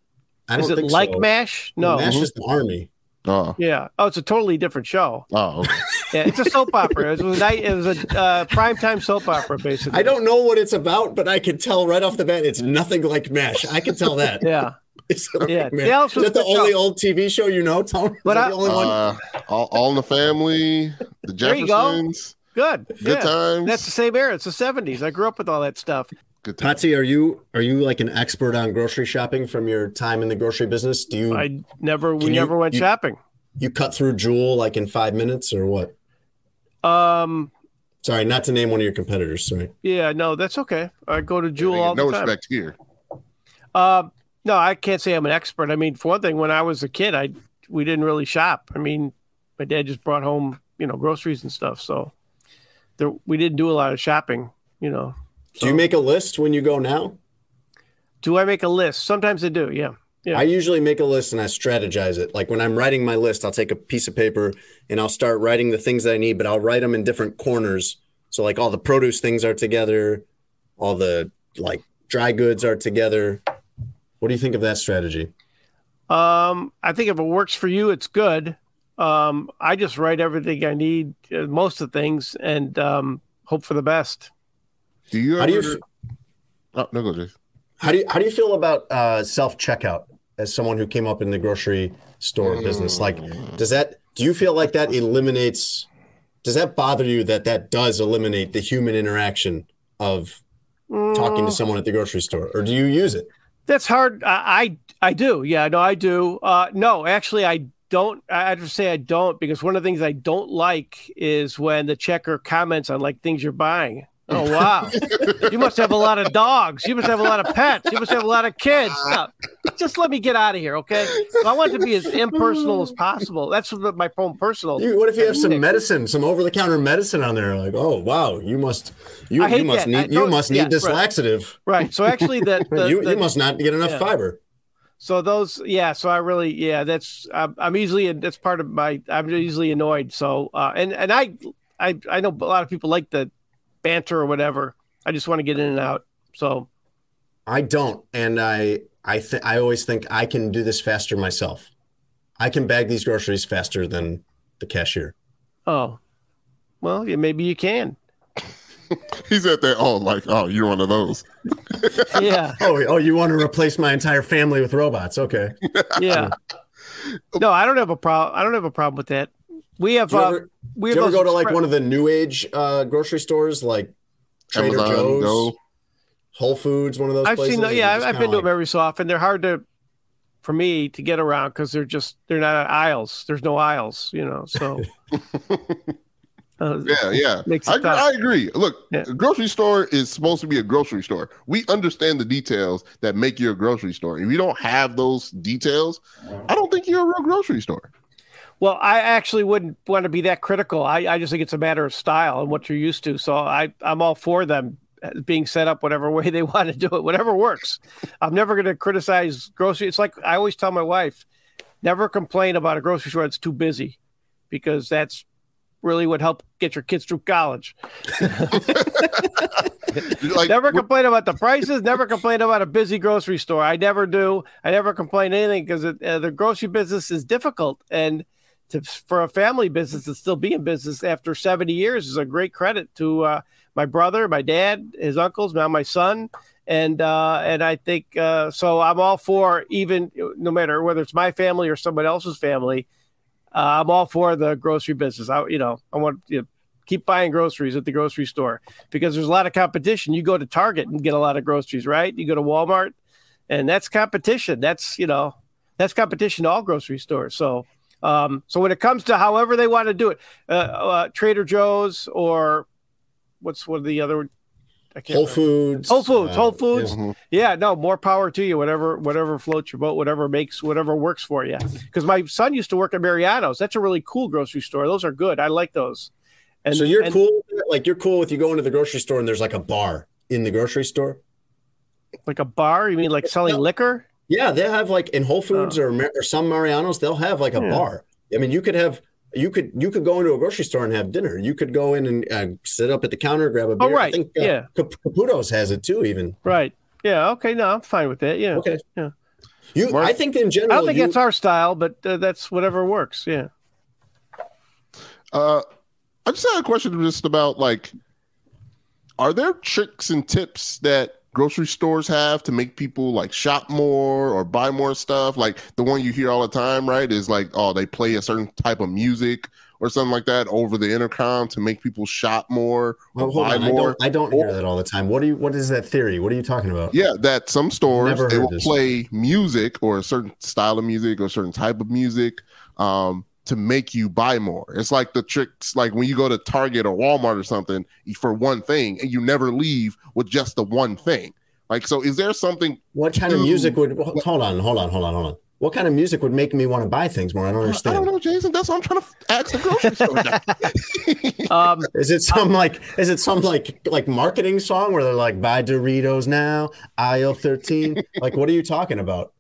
I don't Is it think like so. MASH? No. Mash is the army. Oh, Yeah. Oh, it's a totally different show. oh, okay. Yeah, it's a soap opera. It was a night. It was a uh, primetime soap opera, basically. I don't know what it's about, but I can tell right off the bat it's nothing like Mash. I can tell that. Yeah. It's like, Yeah, man, Is that the only show. old TV show you know, Tony? Is But I- the only one? Uh, all, all in the family, the There you go. Jeffersons, Good. good yeah. times. That's the same era. It's the 70s. I grew up with all that stuff. good times. Potsy, are you are you like an expert on grocery shopping from your time in the grocery business? Do you I never, we Can you- never went you- shopping. you cut through Jewel like in five minutes or what? Um, Sorry, not to name one of your competitors. Sorry. yeah, no, that's okay. I go to Jewel all no the time. respect here. Um, no, I can't say I'm an expert. I mean, for one thing, when I was a kid, I we didn't really shop. I mean, my dad just brought home, you know, groceries and stuff. So there, we didn't do a lot of shopping. You know, Do you make a list when you go now? do I make a list? Sometimes I do. Yeah, yeah. I usually make a list and I strategize it. Like when I'm writing my list, I'll take a piece of paper and I'll start writing the things that I need, but I'll write them in different corners. So like all the produce things are together, all the like dry goods are together. What do you think of that strategy? Um, I think if it works for you, it's good. Um, I just write everything I need, uh, most of the things, and um, hope for the best. Do you How ever? do you oh, no, go, Jason. How do you how do you feel about uh, self checkout as someone who came up in the grocery store business? Like, does that do you feel like that eliminates? Does that bother you that that does eliminate the human interaction of talking to someone at the grocery store, or do you use it? That's hard. I I, I do. Yeah, no, I do. Uh, no, actually, I don't. I have to say I don't because one of the things I don't like is when the checker comments on like things you're buying. Oh wow, you must have a lot of dogs. You must have a lot of pets. You must have a lot of kids. No, just let me get out of here, okay? I want it to be as impersonal as possible. That's my own personal. You, what if you have some medicine, some over the counter medicine on there? Like, oh wow, you must you, you must that. Need you must need this right. laxative. Right. So actually, that you, the- you must not get enough yeah. fiber. So those, yeah. So I really, yeah. That's I'm, I'm easily that's part of my. I'm easily annoyed. So uh, and and I I I know a lot of people like the banter or whatever. I just want to get in and out. So I don't, and I I th- I always think I can do this faster myself. I can bag these groceries faster than the cashier. oh, well, yeah, maybe you can. He's at that. Oh, like, oh, you're one of those. Yeah, Oh, oh, you want to replace my entire family with robots? Okay. yeah. No, I don't have a problem. I don't have a problem with that. We have. Do you uh, ever, we do have you ever those go to like one of the new age uh, grocery stores, like Trader Amazon, Joe's, Go. Whole Foods, one of those? I've places, seen. The, yeah, I've kinda been to them every so often. They're hard to for me to get around because they're just they're not aisles. There's no aisles, you know. So. Uh, Yeah, yeah. Makes I, agree- I agree. Look, Yeah. a grocery store is supposed to be a grocery store. We understand the details that make you a grocery store. If you don't have those details, I don't think you're a real grocery store. Well, I actually wouldn't want to be that critical. I, I just think it's a matter of style and what you're used to. So I, I'm all for them being set up whatever way they want to do it, whatever works. I'm never going to criticize grocery. It's like I always tell my wife, never complain about a grocery store that's too busy, because that's really what helped get your kids through college. Like, Never complain about the prices. Never complain about a busy grocery store. I never do. I never complain anything because uh, the grocery business is difficult, and to, for a family business to still be in business after seventy years is a great credit to uh, my brother, my dad, his uncles, now my son, and uh, and I think uh, so. I'm all for even no matter whether it's my family or someone else's family. Uh, I'm all for the grocery business. I you know I want you know, keep buying groceries at the grocery store because there's a lot of competition. You go to Target and get a lot of groceries, right? You go to Walmart, and that's competition. That's you know that's competition to all grocery stores. So um, so when it comes to however they want to do it, uh, uh, Trader Joe's or what's one of the other I can't Whole remember. Foods. Whole Foods, uh, Whole Foods. yeah. Yeah, no, more power to you. Whatever, whatever floats your boat, whatever makes, whatever works for you. Because my son used to work at Mariano's. That's a really cool grocery store. Those are good. I like those. And so you're and- cool, like you're cool with you going to the grocery store and there's like a bar in the grocery store. like a bar. You mean like selling Yeah. liquor? Yeah, they have like in Whole Foods or, or some Marianos, they'll have like a Oh. Yeah. bar. I mean, you could have you could you could go into a grocery store and have dinner. You could go in and uh, sit up at the counter, grab a beer. Oh, right. I think uh, Yeah. Cap- Caputo's has it too. Even Right. Yeah. Okay. No, I'm fine with that. Yeah. okay. Yeah. You, Mark- I think in general, I don't think you, that's our style, but uh, that's whatever works. Yeah. Uh, I just had a question just about like, are there tricks and tips that grocery stores have to make people like shop more or buy more stuff? Like the one you hear all the time, right? Is like, oh, they play a certain type of music or something like that over the intercom to make people shop more Well, buy on, I more. don't, I don't hear that all the time. What do you? What is that theory? What are you talking about? Yeah, that some stores Never they will play music or a certain style of music or a certain type of music um, to make you buy more. It's like the tricks, like when you go to Target or Walmart or something for one thing, and you never leave with just the one thing. Like, so is there something? What kind of music would? Hold on, hold on, hold on, hold on. What kind of music would make me want to buy things more? I don't understand. I don't know, Jason. That's what I'm trying to ask the grocery store. um, is it some like? Is it some like like marketing song where they're like buy Doritos now, aisle thirteen? like, what are you talking about?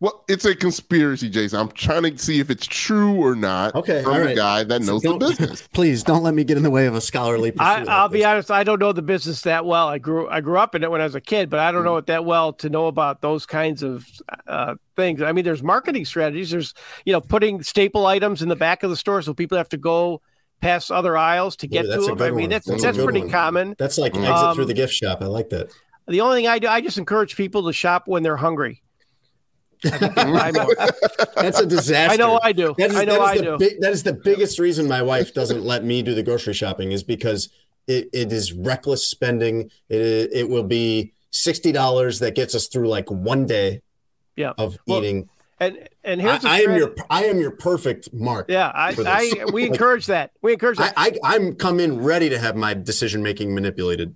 Well, it's a conspiracy, Jason. I'm trying to see if it's true or not. Okay, from all a guy that knows the business. Please don't let me get in the way of a scholarly. I, pursuit I'll like be this. honest. I don't know the business that well. I grew I grew up in it when I was a kid, but I don't know it that well to know about those kinds of uh, things. I mean, there's marketing strategies. There's you know putting staple items in the back of the store so people have to go past other aisles to get Ooh, that's to a them. I mean, that's That's that's, a good pretty one. common. That's like exit Um, through the gift shop. I like that. The only thing I do, I just encourage people to shop when they're hungry. I know. That's a disaster. I know I do. That is, I know that is I the do. big- that is the biggest reason my wife doesn't let me do the grocery shopping is because it, it is reckless spending. It, it will be sixty dollars that gets us through like one day Yeah. of Well, eating. And and I, here's the I am your I am your perfect mark. yeah. I. I we encourage that. We encourage that. I, I I'm come in ready to have my decision making manipulated.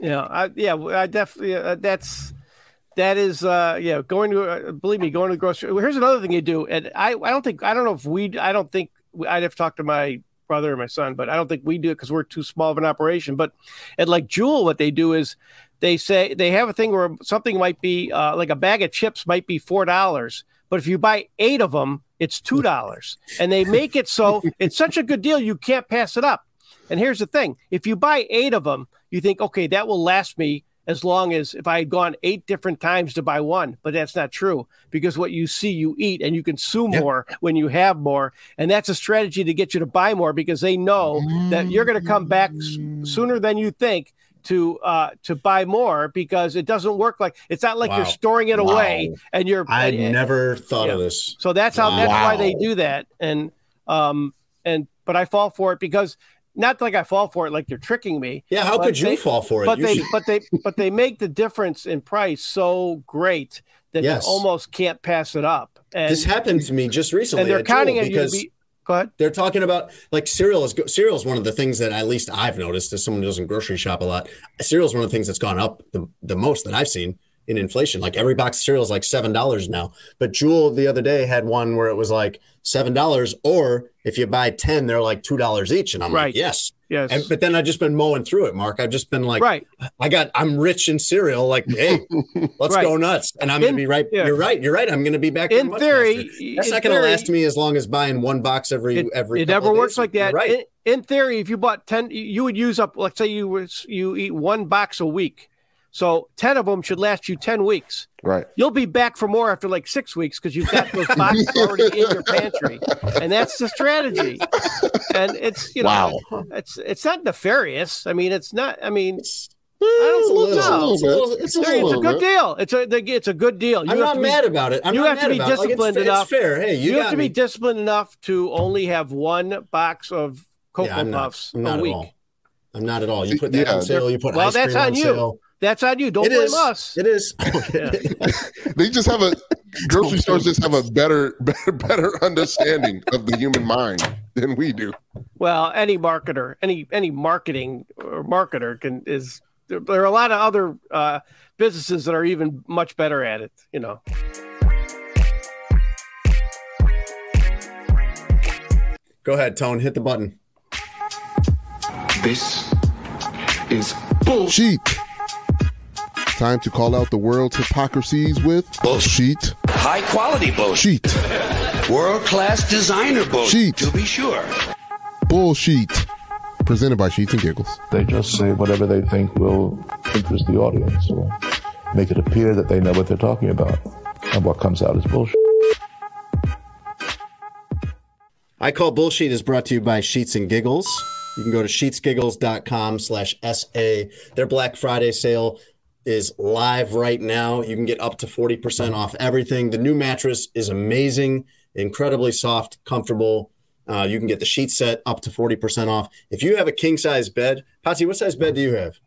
Yeah, I, yeah, I definitely. Uh, that's that is, uh, yeah. Going to, uh, believe me, going to the grocery. Here's another thing you do, and I, I don't think, I don't know if we, I don't think I'd have to talk to my brother or my son, but I don't think we do it because we're too small of an operation. But at like Jewel, what they do is they say they have a thing where something might be uh, like a bag of chips might be four dollars, but if you buy eight of them, it's two dollars, and they make it so it's such a good deal you can't pass it up. And here's the thing: if you buy eight of them, you think, okay, that will last me as long as if I had gone eight different times to buy one. But that's not true because what you see, you eat, and you consume Yep. more when you have more. And that's a strategy to get you to buy more because they know that you're going to come back s- sooner than you think to uh to buy more because it doesn't work like it's not like Wow. you're storing it away and you're I and- never thought of this. so that's how that's why they do that. And um and but I fall for it because not like I fall for it like they're tricking me. Yeah, how could you they- fall for it? But You they should- but they but they make the difference in price so great that Yes. you almost can't pass it up. And this happened to me just recently. and they're counting to because ahead. they're talking about like cereal is cereal is one of the things that at least I've noticed as someone who doesn't grocery shop a lot. Cereal is one of the things that's gone up the, the most that I've seen in inflation. Like every box of cereal is like seven dollars now. But Jewel the other day had one where it was like seven dollars, or if you buy ten, they're like two dollars each. And I'm Right. like, yes. Yes. And, but then I've just been mowing through it, Mark. I've just been like, right. I got, I'm rich in cereal. Like, hey, let's Right. go nuts. And I'm going to be right. yeah. You're right. You're right. I'm going to be back. In much theory, faster. that's in not going to theory- last me as long as buying one box every It, every. it never works days. like that. You're right. In, in theory, if you bought 10, you would use up, let's say you was, you eat one box a week. So 10 of them should last you 10 weeks. Right. You'll be back for more after like six weeks because you've got those boxes already in your pantry, and that's the strategy. And it's you know, Wow. it's it's not nefarious. I mean, it's not. I mean, It's, I don't it's a little, know. it's a little, it's a it's a good bit. deal. It's a it's a good deal. You I'm not be- mad about it. I'm you not have to be about it. Like, disciplined enough. It's fair. Hey, you, You, have to me. be disciplined enough to only have one box of cocoa yeah, I'm not. puffs I'm not a at week. all. I'm not at all. You put that Yeah. on sale. You put Well, ice that's cream on on you. sale. That's on you. Don't It blame is. us. It is. They just have a grocery stores just have a better better better understanding of the human mind than we do. Well, any marketer, any any marketing or marketer can is there, there are a lot of other uh, businesses that are even much better at it. You know. Go ahead, Tone. Hit the button. This is bullshit. Sheet. Time to call out the world's hypocrisies with bullshit. High quality bullshit. World class designer bullshit. To be sure. Bullshit. Presented by Sheets and Giggles. They just say whatever they think will interest the audience or make it appear that they know what they're talking about. And what comes out is bullshit. I Call Bullshit is brought to you by Sheets and Giggles. You can go to sheetsgiggles.com slash SA. Their Black Friday sale is live right now. You can get up to 40% off everything. The new mattress is amazing, incredibly soft, comfortable. Uh, you can get the sheet set up to 40% off. If you have a king size bed, Potsy, what size bed do you have?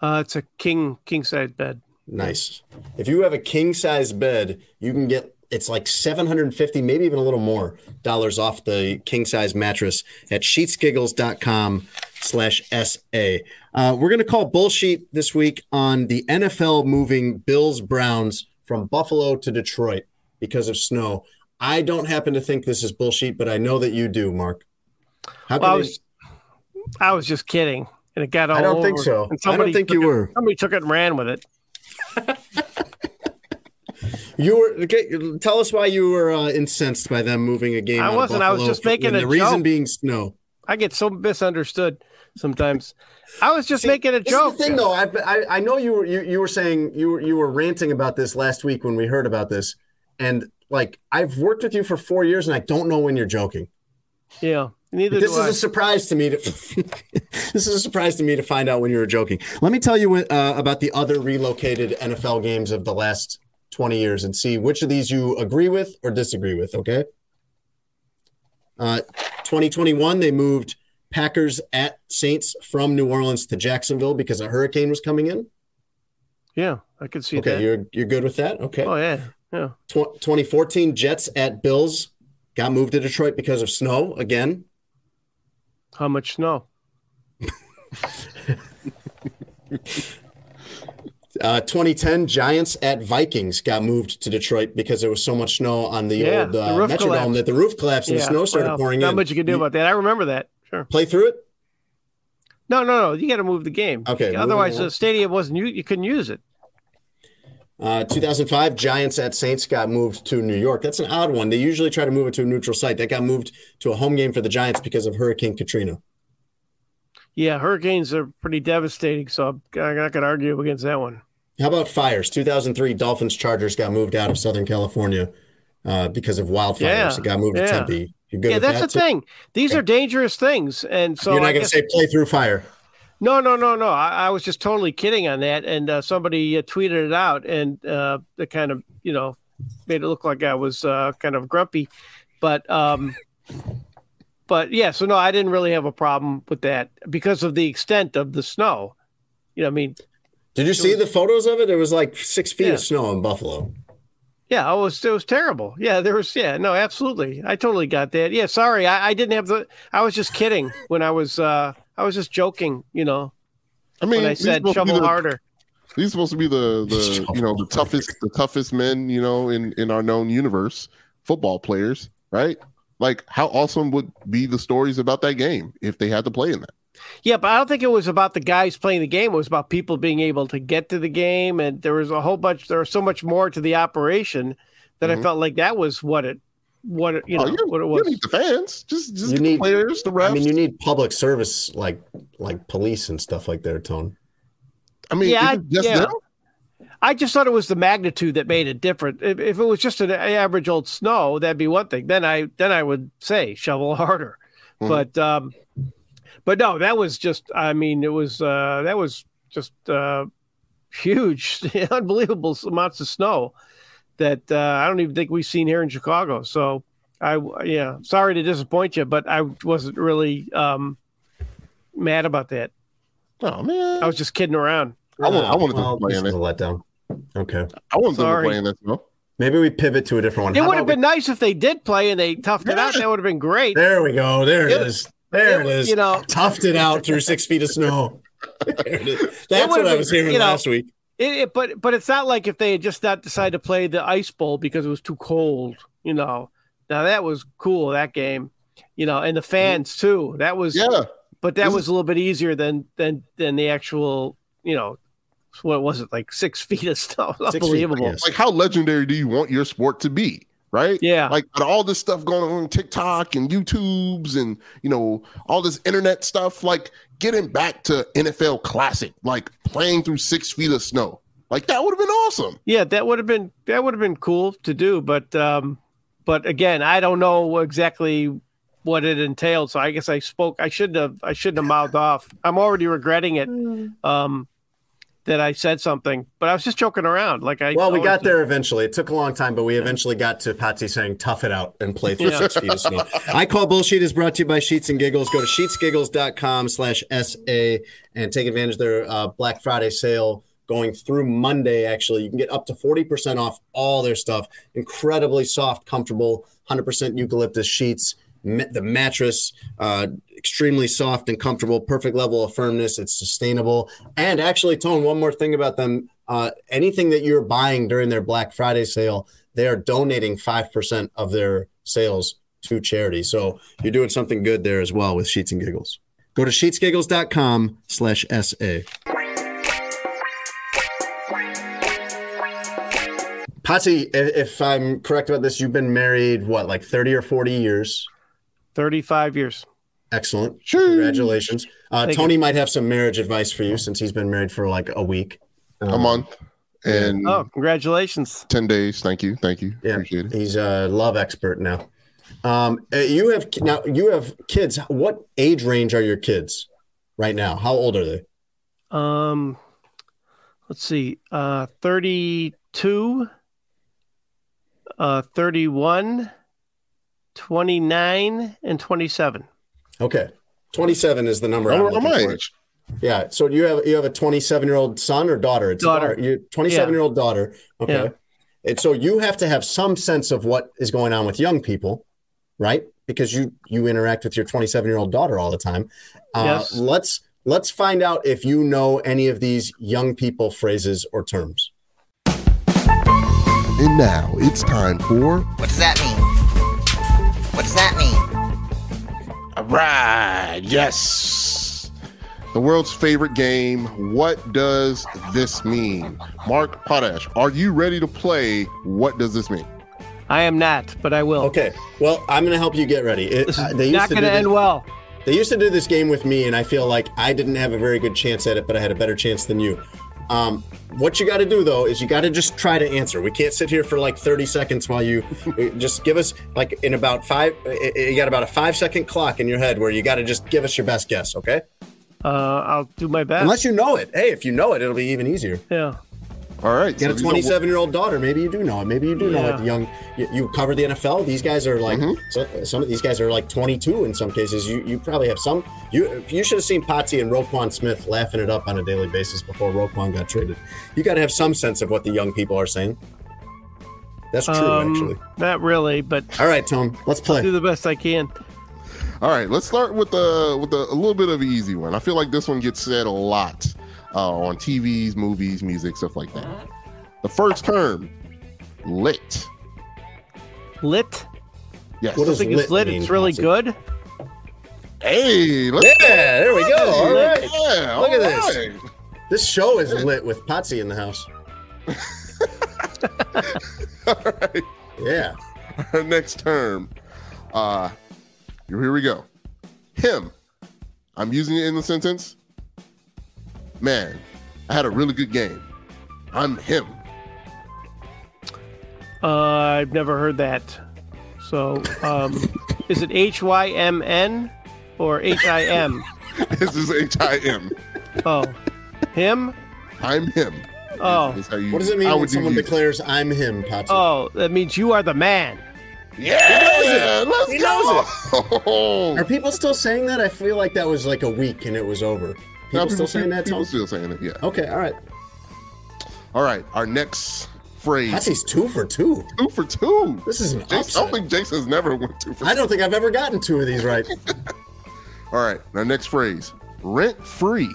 Uh, it's a king king size bed. Nice. If you have a king size bed, you can get it's like 750, maybe even a little more dollars off the king size mattress at sheetsgiggles.com slash SA. Uh, we're going to call bullshit this week on the NFL moving Bills Browns from Buffalo to Detroit because of snow. I don't happen to think this is bullshit, but I know that you do, Mark. How Well, I was, I was just kidding, and it got all I don't think so. I don't think you it- were. Somebody took it and ran with it. You were okay, tell us why you were uh, incensed by them moving a game. I wasn't. I was just making a the reason joke. being snow. I get so misunderstood sometimes. I was just See, making a this joke. Is the thing, though, I, I I know you were you, you were saying you were you were ranting about this last week when we heard about this, and like I've worked with you for four years, and I don't know when you're joking. Yeah. Neither This do is I. a surprise to me. To this is a surprise to me to find out when you were joking. Let me tell you uh, about the other relocated NFL games of the last twenty years, and see which of these you agree with or disagree with. Okay. Uh, 2021, they moved Packers at Saints from New Orleans to Jacksonville because a hurricane was coming in. yeah, I could see that. Okay, that. you're you're good with that. Okay. Oh yeah, yeah. Tw- 2014 Jets at Bills got moved to Detroit because of snow again. How much snow? Uh, 2010 Giants at Vikings got moved to Detroit because there was so much snow on the Yeah, old uh, roof Metrodome collapsed. that the roof collapsed and the snow started well, pouring not in. much you can do about that. I remember that. Sure. Play through it. No, no, no. You got to move the game. Okay, Otherwise, the stadium wasn't. You, you couldn't use it. Uh, 2005 Giants at Saints got moved to New York. That's an odd one. They usually try to move it to a neutral site. That got moved to a home game for the Giants because of Hurricane Katrina. Yeah, hurricanes are pretty devastating. So I'm not going to argue against that one. How about fires? 2003 Dolphins Chargers got moved out of Southern California uh, because of wildfires. Yeah, It got moved yeah. to Tempe. You good yeah, that's that the too? thing. These are dangerous things, and so You're not going to say play through fire. No, no, no, no. I, I was just totally kidding on that, and uh, somebody uh, tweeted it out, and uh, it kind of, you know, made it look like I was uh, kind of grumpy, but, um, but yeah. So no, I didn't really have a problem with that because of the extent of the snow. You know, I mean, Did you see the photos of it? There was like six feet Yeah. of snow in Buffalo. yeah, it was it was terrible. Yeah, there was yeah, no, absolutely, I totally got that. Yeah, sorry, I, I didn't have the. I was just kidding when I was uh I was just joking. You know, I mean, when I said supposed shovel the- harder. These are supposed to be the the you know the toughest the toughest men you know in in our known universe football players right like how awesome would be the stories about that game if they had to play in that Yeah, but I don't think it was about the guys playing the game. It was about people being able to get to the game, and there was a whole bunch. There was so much more to the operation that I Mhm. felt like that was what it, what it, you know, oh, you, what it you was. need the fans just just You get need- the players the refs I mean, you need public service like like police and stuff like that, Tone. I mean Yeah, just yeah. them? I just thought it was the magnitude that made it different. If, if it was just an average old snow, that'd be one thing. Then I then I would say shovel harder. Mhm. But um, but no, that was just. I mean, it was uh, that was just uh, huge, unbelievable amounts of snow that uh, I don't even think we've seen here in Chicago. So I yeah, sorry to disappoint you, but I wasn't really um, mad about that. oh man I was just kidding around. I want I wanted well, to play this in is it a letdown. Okay, I wanted them to Sorry. play in that no maybe we pivot to a different one. It How would have about been nice if they did play and they toughed it out. That would have been great. There we go. There it It- is. There it is. You know, toughed it out through six feet of snow. There it is. That's would've what I was hearing you know, last week. it, it, but but it's not like if they had just not decided to play the ice bowl because it was too cold. You know, now that was cool that game. You know, and the mm-hmm. fans too. That was yeah but that This was a little bit easier than than than the actual. You know, what was it like six feet of snow? Six feet, Unbelievable. yes. like how legendary do you want your sport to be right Yeah. like all this stuff going on tiktok and youtubes and you know all this internet stuff like getting back to nfl classic like playing through six feet of snow like that would have been awesome Yeah, that would have been that would have been cool to do, but um, but again, I don't know exactly what it entailed. So I guess I spoke. I shouldn't have. I shouldn't have mouthed off. I'm already regretting it. Um, that I said something, but I was just joking around. Like I. Well, we got do. there eventually. It took a long time, but we eventually got to Potsy saying "tough it out" and play through Yeah. six feet of snow. I call bullshit is brought to you by Sheets and Giggles. Go to sheetsgiggles.com slash SA and take advantage of their uh, Black Friday sale. going through Monday. Actually, you can get up to 40% off all their stuff. Incredibly soft, comfortable, 100% eucalyptus sheets. The mattress, uh, extremely soft and comfortable, perfect level of firmness. It's sustainable. And actually, Tone, one more thing about them uh, anything that you're buying during their Black Friday sale, they are donating 5% of their sales to charity. So you're doing something good there as well with Sheets and Giggles. Go to sheetsgiggles.com slash SA. Potsy, if I'm correct about this, you've been married, what, like 30 or 40 years? 35 years. Excellent. Congratulations. Uh, Thank Tony might have some marriage advice for you since he's been married for like a week. a month and Oh, congratulations. 10 days. Thank you. Thank you. Yeah, Appreciate it. he's a love expert now. Um, uh, you have now you have kids. What age range are your kids right now? How old are they? Um, let's see. Uh, 32, uh, 31, 29, and 27. Okay, twenty-seven is the number. I'm I'm, I'm my age. Yeah. So you have you have a 27 year old son or daughter? It's a Daughter. Your 27 year old daughter. Okay. Yeah. And so you have to have some sense of what is going on with young people, right? Because you you interact with your 27 year old daughter all the time. Uh, Yes. Let's let's find out if you know any of these young people phrases or terms. And now it's time for What does that mean? Right. Yes. The world's favorite game. What does this mean? Mark Potash, are you ready to play? What does this mean? I am not, but I will. Okay. Well, I'm going to help you get ready. It, This is uh, they used not going to end this- well. They used to do this game with me, and I feel like I didn't have a very good chance at it, but I had a better chance than you. Um, what you got to do though is you got to just try to answer. We can't sit here for like 30 seconds while you just give us like in about five. You got about a five second clock in your head where you got to just give us your best guess. Okay. Uh, I'll do my best. Unless you know it. Hey, if you know it, it'll be even easier. yeah. All right. You got a 27 year old daughter. Maybe you do know it. Maybe you do know it. Young, you, you cover the NFL. These guys are like so, some of these guys are like 22 in some cases. You you probably have some. You you should have seen Potsy and Roquan Smith laughing it up on a daily basis before Roquan got traded. You got to have some sense of what the young people are saying. That's true, Um, actually. Not really, but All right, Tom, let's play. do the best I can. All right, let's start with the with a, a little bit of an easy one. I feel like this one gets said a lot uh, on TVs, movies, music, stuff like that. The first term, lit. Lit. Yes. What I does think lit lit. mean, It's really Potsy? good. Hey, let's Yeah, there we go. All right. Yeah, Look at all this. right. This show is lit with Potsy in the house. All right. Yeah. Our next term, uh, here we go. Him. I'm using it in the sentence. Man, I had a really good game. I'm him. Uh, I've never heard that. So, um, is it H Y M N or H I M? This is H I M. Oh, him. I'm him. Oh, how you- What does it mean how when would you someone declares I'm him, Potsy? oh, that means you are the man. Yeah, he let's He go. Are people still saying that? I feel like that was like a week and it was over. People, Now, still saying that, People Tom? still saying it. Yeah. Okay, all right. All right. Our next phrase. Potsy's two for two. two for two. This is an Jason, I don't think Jason's never went two for two. I don't think I've ever gotten two of these right. All right. Our next phrase. Rent free.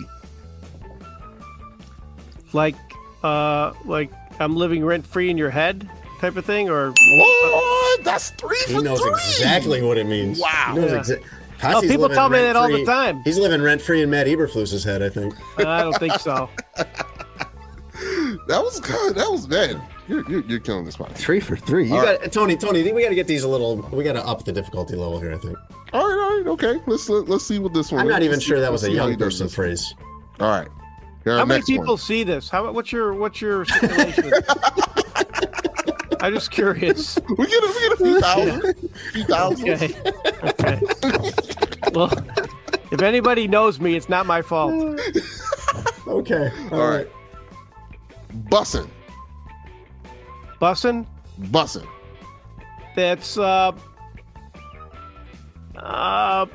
Like, uh, like I'm living rent free in your head, type of thing, or What? That's three He for knows three. exactly what it means. Wow. He knows Yeah. exa- Oh, Potsy's people living tell me that all the time. He's living rent free in Matt Eberflus's head, I think. I don't think so. That was good. That was bad. You're, you're, you're killing this podcast. Three for three. You All got Tony. Tony, we got to get these a little. We got to up the difficulty level here. I think. All right. All right. Okay. Let's let, let's see what this one. Is. I'm not let's even see- sure that was a young he person phrase. All right. Here, How many people one. see this? How what's your what's your situation? I'm just curious. We get a, we get a few thousand. few thousand. Okay. Okay. Well, if anybody knows me, it's not my fault. Okay. All right. Bussin'. Bussin'. Bussin'. That's uh, uh, I,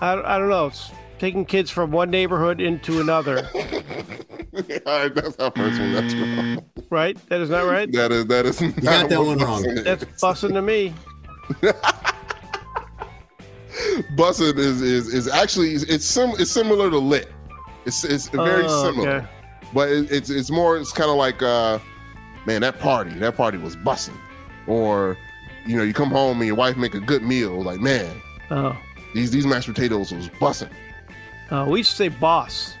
I don't know. It's taking kids from one neighborhood into another. All right, that's our first one. That's wrong. Right? That is not right. That is that is. You got that one wrong. That's bussing to me. Bussing is is is actually it's sim it's similar to lit. It's it's very Oh, similar, okay. but it, it's it's more. It's kind of like uh, man, that party that party was bussing, or you know, you come home and your wife make a good meal. Like man, Oh, these these mashed potatoes was bussing. Uh, we used to say boss.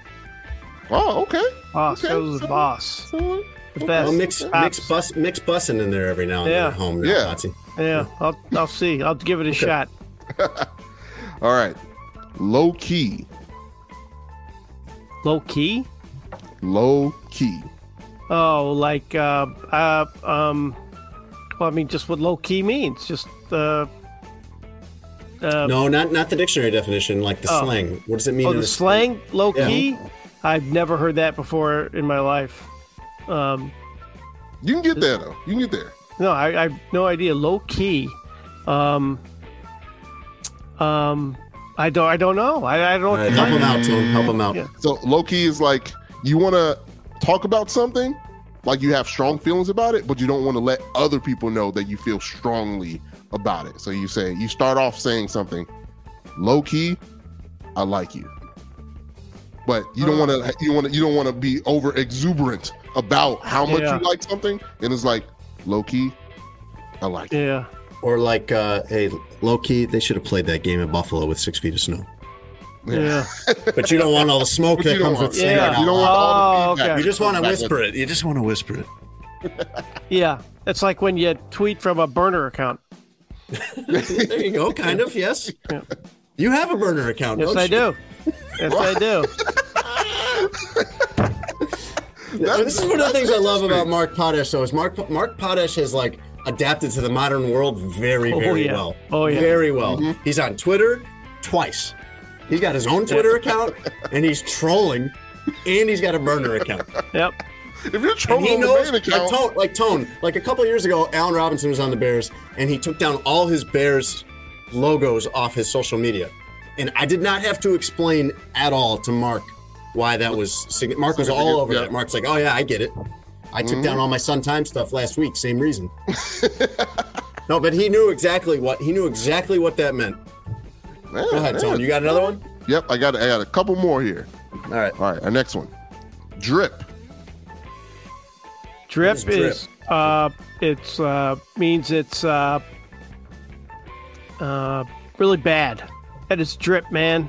Oh, okay. Boss. Okay. That was the boss. The best. Well, mix Tops. mix bus mix bussing in there every now and then Yeah. at home. now, Yeah. Potsy. Yeah, I'll, I'll see. I'll give it a shot. All right, low key, Low key? low key. Oh, like, uh, uh, um, well, I mean, just what low key means. Just, uh, uh, No, not not the dictionary definition, like the Oh. slang. What does it mean? oh, in the the slang, low Yeah. key? I've never heard that before in my life. Um, You can get there though. You can get there. no, I, I have no idea. Low key. Um, um, I don't, I don't know. I, I don't. All right, help him out, Tone. Help him out. Yeah. So low key is like you want to talk about something, like you have strong feelings about it, but you don't want to let other people know that you feel strongly about it. So you say you start off saying something low key, I like you, but you don't want to. You want to. You don't want to be over exuberant about how much Yeah. you like something, and it's like low key, I like it. Yeah. Or like, uh, hey, low key, they should have played that game in Buffalo with six feet of snow. Yeah. But you don't want all the smoke that comes want- with saying Yeah. it You don't want all the Oh, feedback. okay. You just want to whisper it. You just want to whisper it. Yeah. It's like when you tweet from a burner account. There you go. Kind of. Yes. Yeah. You have a burner account. Yes, don't I you? do. Yes, I do. this is one of the things I love about Mark Potash. Though is Mark Mark Potash has like adapted to the modern world very Oh, very yeah. well. Oh, yeah. very well. He's on Twitter twice. He's got his own Twitter account and he's trolling, and he's got a burner account. Yep. If you're trolling on the knows, main like Tone, like Tone, like a couple years ago, Allen Robinson was on the Bears, and he took down all his Bears logos off his social media, and I did not have to explain at all to Mark why that was. sig- Mark was all over Yeah. that. Mark's like, "Oh yeah, I get it. I took down mm-hmm. all my Sun Time stuff last week. Same reason." no, but he knew exactly what he knew exactly what that meant. Man, Go ahead, man. Tone. You got another one? Yep, I got I got a couple more here. All right. All right, our next one, drip. Drip is drip? is uh it's uh means it's uh uh really bad. That is drip, man.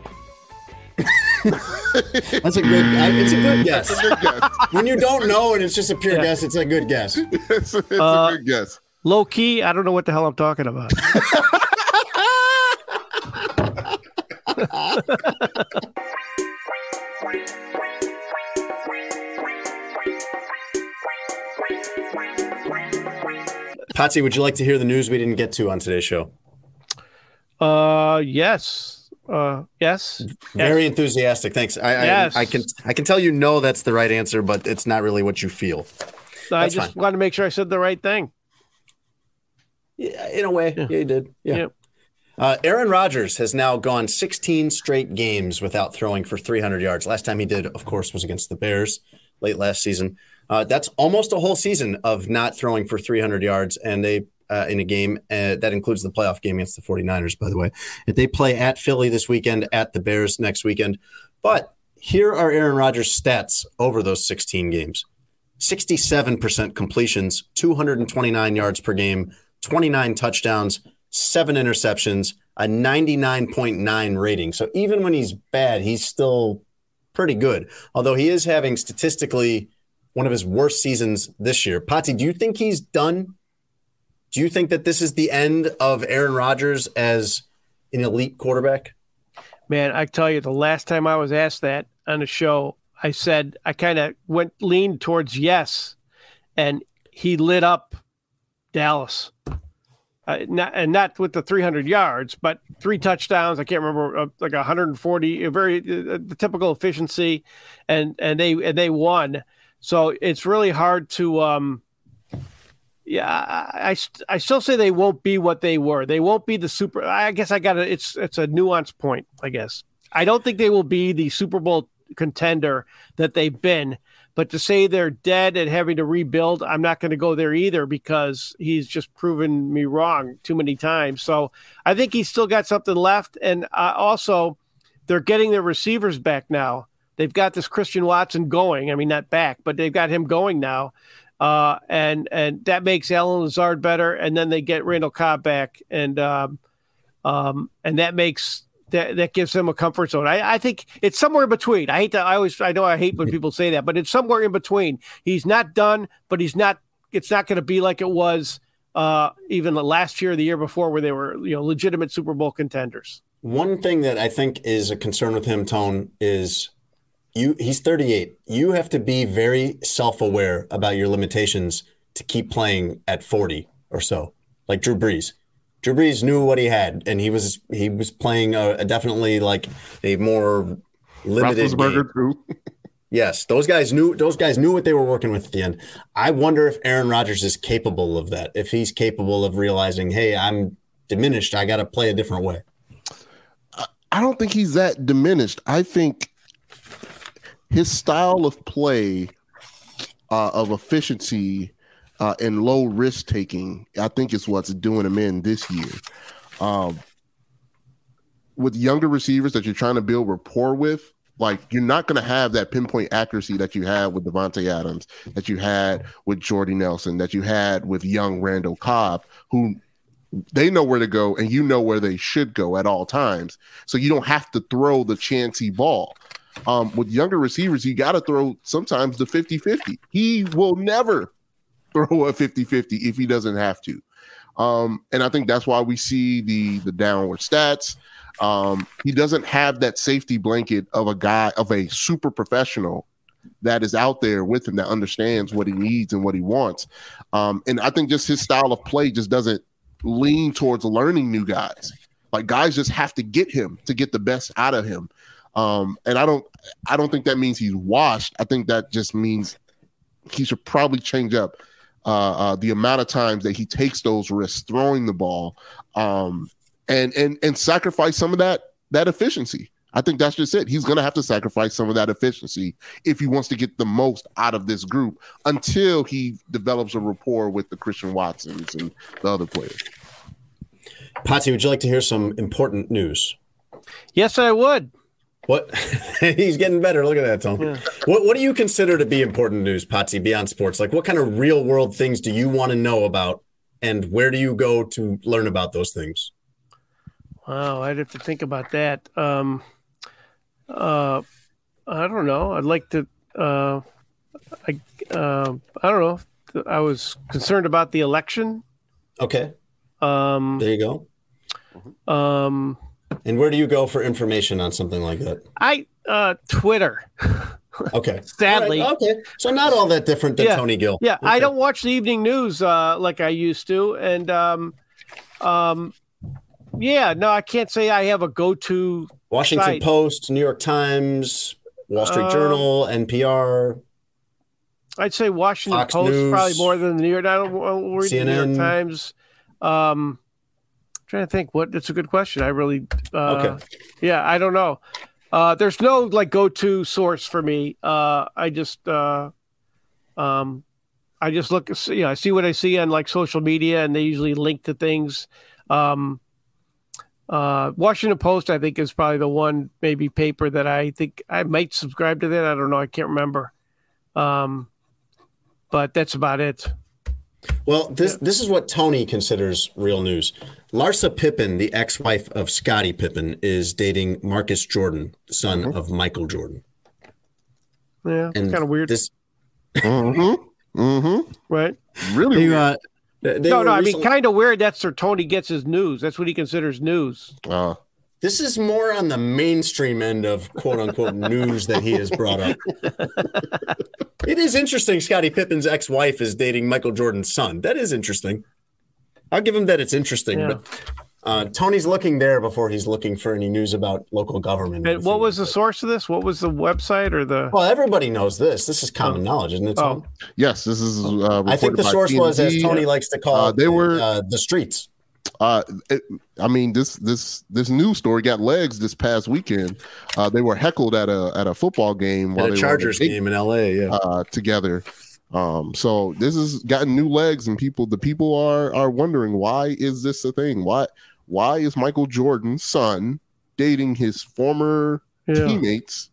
That's a good. I, it's a good guess. Good guess. when you don't know and it's just a pure Yeah. guess, it's a good guess. it's it's Uh, a good guess. Low key, I don't know what the hell I'm talking about. Potsy, would you like to hear the news we didn't get to on today's show? Uh yes. Uh yes. Very enthusiastic. Thanks. I, Yes. I, I can I can tell you no, that's the right answer, but it's not really what you feel. I just fine. wanted to make sure I said the right thing. Yeah, in a way, yeah, you did. Yeah. Yeah. Uh, Aaron Rodgers has now gone 16 straight games without throwing for 300 yards. Last time he did, of course, was against the Bears late last season. Uh, that's almost a whole season of not throwing for 300 yards, and they uh, in a game uh, that includes the playoff game against the 49ers, by the way. They play at Philly this weekend, at the Bears next weekend. But here are Aaron Rodgers' stats over those 16 games 67% completions, 229 yards per game, 29 touchdowns, seven interceptions, a 99.9 rating. So even when he's bad, he's still pretty good. Although he is having statistically one of his worst seasons this year. Potsy, do you think he's done? Do you think that this is the end of Aaron Rodgers as an elite quarterback? Man, I tell you, the last time I was asked that on a show, I said I kind of went leaned towards yes, and he lit up Dallas. Uh, not and not with the 300 yards, but three touchdowns. I can't remember, uh, like 140, a very uh, the typical efficiency, and and they and they won. So it's really hard to. um yeah, I, I, I still say they won't be what they were. They won't be the super. I guess I got to It's it's a nuance point. I guess I don't think they will be the Super Bowl contender that they've been. But to say they're dead and having to rebuild, I'm not going to go there either because he's just proven me wrong too many times. So I think he's still got something left. And uh, also, they're getting their receivers back now. They've got this Christian Watson going. I mean, not back, but they've got him going now. Uh, and and that makes Allen Lazard better. And then they get Randall Cobb back, and um, um, and that makes that that gives him a comfort zone. I, I think it's somewhere in between. I hate to. I always. I know I hate when people say that, but it's somewhere in between. He's not done, but he's not. It's not going to be like it was uh, even the last year, or the year before, where they were you know legitimate Super Bowl contenders. One thing that I think is a concern with him, Tone, is you. He's 38. You have to be very self-aware about your limitations to keep playing at 40 or so, like Drew Brees. Drew Brees knew what he had, and he was he was playing a, a definitely like a more limited. Yes, those guys knew those guys knew what they were working with at the end. I wonder if Aaron Rodgers is capable of that. If he's capable of realizing, "Hey, I'm diminished. I got to play a different way." I don't think he's that diminished. I think his style of play, uh, of efficiency, uh, and low risk taking, I think is what's doing him in this year. Um, with younger receivers that you're trying to build rapport with, like you're not going to have that pinpoint accuracy that you had with Davante Adams, that you had with Jordy Nelson, that you had with young Randall Cobb, who they know where to go and you know where they should go at all times. So you don't have to throw the chancy ball. Um, with younger receivers, you got to throw sometimes the 50 50. He will never throw a 50 50 if he doesn't have to. Um, and I think that's why we see the the downward stats. Um, he doesn't have that safety blanket of a guy of a super professional that is out there with him that understands what he needs and what he wants. Um, and I think just his style of play just doesn't lean towards learning new guys. Like guys just have to get him to get the best out of him. Um, and I don't I don't think that means he's washed. I think that just means he should probably change up uh, uh, the amount of times that he takes those risks throwing the ball, um, and and and sacrifice some of that that efficiency. I think that's just it. He's going to have to sacrifice some of that efficiency if he wants to get the most out of this group until he develops a rapport with the Christian Watsons and the other players. Potsy, would you like to hear some important news? Yes, I would. What? He's getting better. Look at that, Tom. Yeah. What What do you consider to be important news, Potsy, beyond sports? Like, what kind of real world things do you want to know about, and where do you go to learn about those things? Wow, I'd have to think about that. Um, uh, I don't know. I'd like to. Uh, I uh, I don't know. I was concerned about the election. Okay. Um, there you go. Um, and where do you go for information on something like that? I uh, Twitter. Okay. Sadly. Right. Okay. So not all that different than yeah. Tony Gill. Yeah, okay. I don't watch the evening news uh, like I used to, and um, um, yeah, no, I can't say I have a go-to. Washington site. Post, New York Times, Wall Street Uh, Journal, NPR. I'd say Washington Fox Post News, probably more than the New York. I don't read the New York Times. Um, trying to think. What? That's a good question. I really. Uh, Okay. Yeah, I don't know. Uh, there's no like go-to source for me. Uh, I just. Uh, um, I just look. You know, I see what I see on like social media, and they usually link to things. Um, uh, Washington Post, I think, is probably the one maybe paper that I think I might subscribe to. That I don't know. I can't remember. Um, but that's about it. Well, this this is what Tony considers real news. Larsa Pippen, the ex-wife of Scottie Pippen, is dating Marcus Jordan, son Mm-hmm. of Michael Jordan. Yeah, And kind of weird, This Mm-hmm. Mm-hmm. right? Really they, weird. uh, they- they no, were no. I mean, kind of weird. That's where Tony gets his news. That's what he considers news. Uh, This is more on the mainstream end of quote unquote news that he has brought up. it is interesting. Scottie Pippen's ex wife is dating Michael Jordan's son. That is interesting. I'll give him that it's interesting. Yeah. But uh, Tony's looking there before he's looking for any news about local government. And what was the source of this? What was the website or the? Well, everybody knows this. This is common knowledge, isn't it? Tom? yes, this is. Uh, I think the by source was, as Tony likes to call Uh, it, they were uh, the streets. Uh, it, I mean, this this this news story got legs this past weekend. Uh, they were heckled at a at a football game At while a they were Chargers on a date, game in LA. Yeah. uh, together. Um, so this has gotten new legs, and people the people are are wondering why is this a thing? Why why is Michael Jordan's son dating his former Yeah. teammate's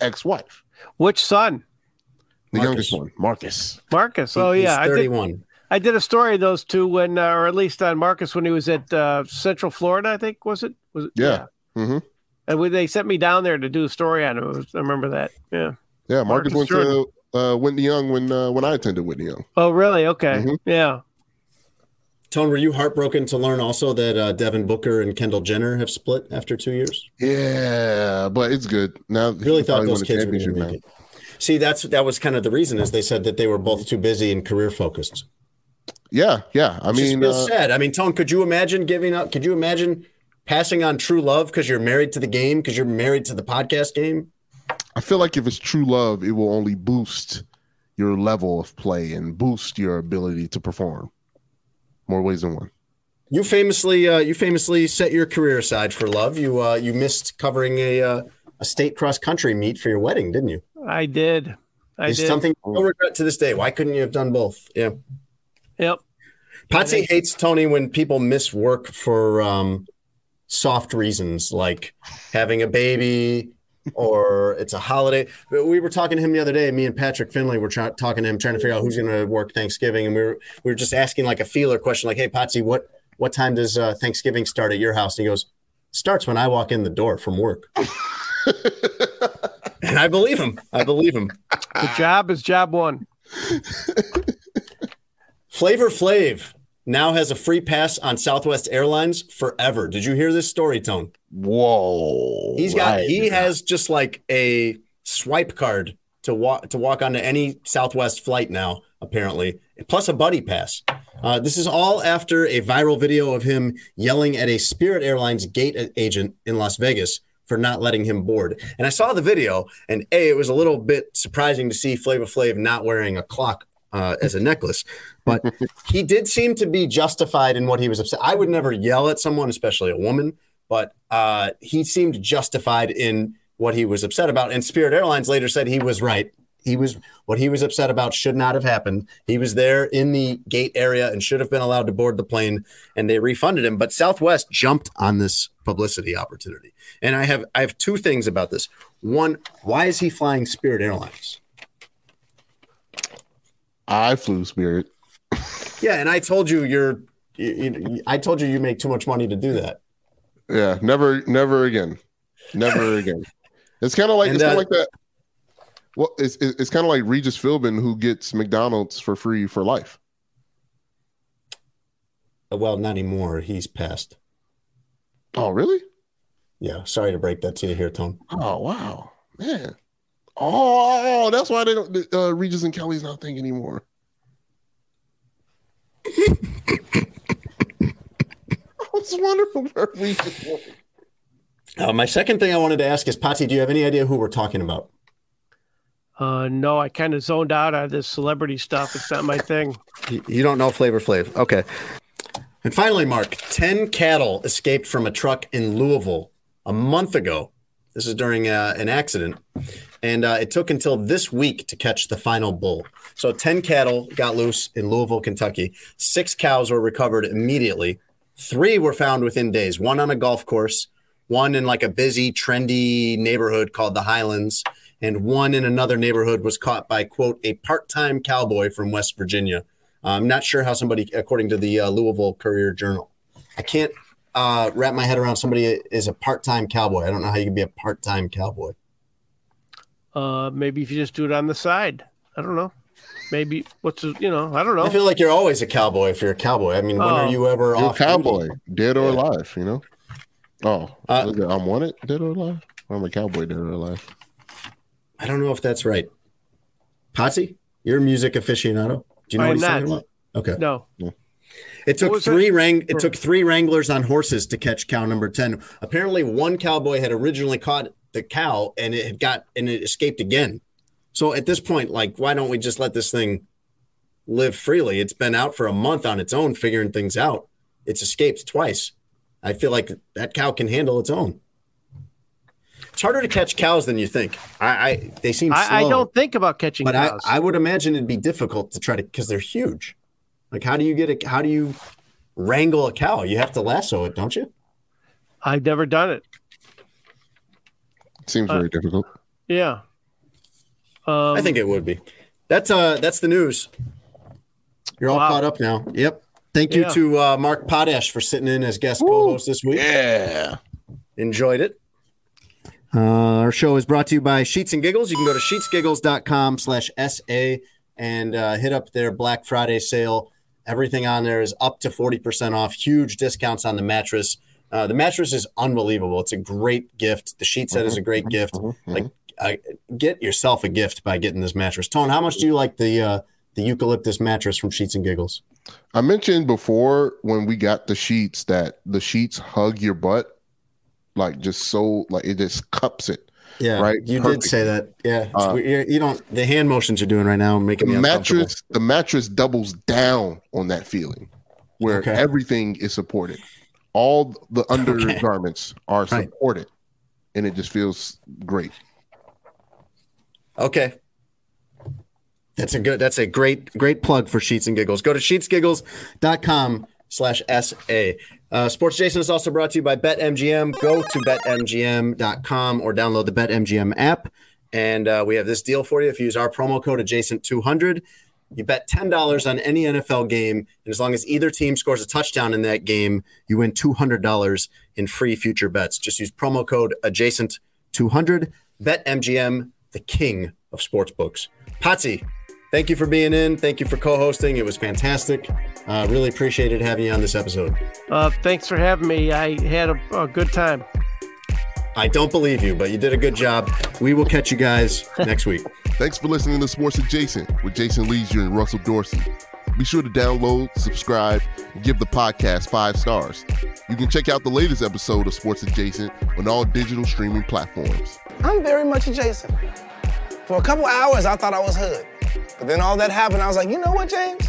ex wife, Which son? the Marcus. youngest one, Marcus? Marcus. He- Oh he's yeah, I did. 31. I did a story of those two when, uh, or at least on Marcus when he was at uh, Central Florida. I think was it? Was it? Yeah. Mhm. And when they sent me down there to do a story on him, it was, I remember that. Yeah. Yeah, Marcus, Marcus went Jordan. to uh, Whitney Young when uh, when I attended Whitney Young. Oh really? Okay. Mhm. Yeah. Tone, were you heartbroken to learn also that uh, Devin Booker and Kendall Jenner have split after two years? Yeah, but it's good now. Really thought those kids were going to championship make it. See, that's that was kind of the reason is they said that they were both too busy and career focused. Yeah, yeah. I Which just mean, feels uh, sad. I mean, Tone, could you imagine giving up? Could you imagine passing on true love because you're married to the game because you're married to the podcast game? I feel like if it's true love, it will only boost your level of play and boost your ability to perform. More ways than one. You famously, uh, you famously set your career aside for love. You, uh, you missed covering a uh, a state cross country meet for your wedding, didn't you? I did. I Is did. something you still regret to this day? Why couldn't you have done both? Yeah. Yep. Potsy hates Tony when people miss work for um, soft reasons like having a baby or it's a holiday. We were talking to him the other day. Me and Patrick Finley were try- talking to him, trying to figure out who's going to work Thanksgiving, and we were we were just asking like a feeler question, like, "Hey, Potsy, what what time does uh, Thanksgiving start at your house?" And he goes, "Starts when I walk in the door from work." and I believe him. I believe him. The job is job one. Flavor Flav now has a free pass on Southwest Airlines forever. Did you hear this story, Tone? Whoa. He's got Right. he has just like a swipe card to walk to walk onto any Southwest flight now, apparently, plus a buddy pass. Uh, this is all after a viral video of him yelling at a Spirit Airlines gate agent in Las Vegas for not letting him board. And I saw the video, and a it was a little bit surprising to see Flavor Flav not wearing a clock uh, as a necklace, but he did seem to be justified in what he was upset. I would never yell at someone, especially a woman, but uh, he seemed justified in what he was upset about. And Spirit Airlines later said he was right. He was what he was upset about should not have happened. He was there in the gate area and should have been allowed to board the plane, and they refunded him. But Southwest jumped on this publicity opportunity. And I have I have two things about this. One, why is he flying Spirit Airlines? I flew Spirit. Yeah, and I told you you're. You, you, I told you you make too much money to do that. Yeah, never, never again, never again. It's kind of like And, it's kind uh, of like that. Well, it's it's, it's kind of like Regis Philbin who gets McDonald's for free for life. Well, not anymore. He's passed. Oh, really? Yeah. Sorry to break that to you here, Tom. Oh, wow, man. Oh, that's why they don't. Uh, Regis and Kelly's not thing anymore. I was wondering where Regis was. Uh, my second thing I wanted to ask is, Potsy, do you have any idea who we're talking about? Uh, no, I kind of zoned out on this celebrity stuff. It's not my thing. You you don't know Flavor Flav. Okay. And finally, Mark, 10 cattle escaped from a truck in Louisville a month ago. This is during uh, an accident. And uh, it took until this week to catch the final bull. So 10 cattle got loose in Louisville, Kentucky. Six cows were recovered immediately. Three were found within days one on a golf course, one in like a busy, trendy neighborhood called the Highlands, and one in another neighborhood was caught by, quote, a part time cowboy from West Virginia. I'm not sure how somebody, according to the uh, Louisville Courier Journal, I can't uh, wrap my head around somebody is a part time cowboy. I don't know how you can be a part time cowboy. Uh, maybe if you just do it on the side. I don't know. Maybe what's the- you know I don't know. I feel like you're always a cowboy if you're a cowboy. I mean, when are Oh. you ever You're a off? duty? cowboy, dead or alive. You know. Oh, Uh, I'm wanted, dead or alive. I'm a cowboy, dead or alive. I don't know if that's right. Potsy, you're a music aficionado. Do you know I what am he's talking about? Okay. no. It took three it? wrang- it took three wranglers on horses to catch cow number 10. Apparently one cowboy had originally caught the cow and it had got and it escaped again. So at this point like why don't we just let this thing live freely? It's been out for a month on its own figuring things out. it's escaped twice. I feel like that cow can handle its own. It's harder to catch cows than you think. I, I they seem slow, I, I don't think about catching but I. I would imagine it'd be difficult to try to because they're huge. Like, how do you get a how do you wrangle a cow? You have to lasso it, don't you? I've never done it. Seems very difficult. Yeah. Um, I think it would be. That's uh that's the news. You're all Wow. caught up now. Yep. Thank you Yeah. to uh, Mark Potash for sitting in as guest co-host this week. Yeah. Enjoyed it. Uh, our show is brought to you by Sheets and Giggles. You can go to sheetsgiggles.com slash SA and uh, hit up their Black Friday sale. Everything on there is up to 40% off. Huge discounts on the mattress. Uh, the mattress is unbelievable. It's a great gift. The sheet set is a great gift. Like, uh, get yourself a gift by getting this mattress. Tone, how much do you like the uh, the eucalyptus mattress from Sheets and Giggles? I mentioned before when we got the sheets that the sheets hug your butt, like just so like it just cups it. Yeah, Right, You perfect. did say that. Yeah, Uh, you don't. The hand motions you're doing right now are making The me mattress, the mattress doubles down on that feeling, where Okay. everything is supported. All the undergarments are Right. supported, and it just feels great. Okay. That's a good that's a great great plug for Sheets and Giggles. Go to sheetsgiggles.com slash SA. Uh, Sports Adjacent is also brought to you by BetMGM. Go to betmgm.com or download the BetMGM app. And uh, we have this deal for you. If you use our promo code adjacent200, you bet $10 on any NFL game. And as long as either team scores a touchdown in that game, you win $200 in free future bets. Just use promo code adjacent200. BetMGM, the king of sportsbooks. Potsy, thank you for being in. Thank you for co hosting. It was fantastic. Uh, really appreciated having you on this episode. uh, thanks for having me. I had a, a good time. I don't believe you, but you did a good job. We will catch you guys next week. Thanks for listening to Sports Adjacent with Jason Lieser and Russell Dorsey. Be sure to download, subscribe, and give the podcast five stars. You can check out the latest episode of Sports Adjacent on all digital streaming platforms. I'm very much adjacent. For a couple hours, I thought I was hood. But then all that happened, I was like, you know what, James?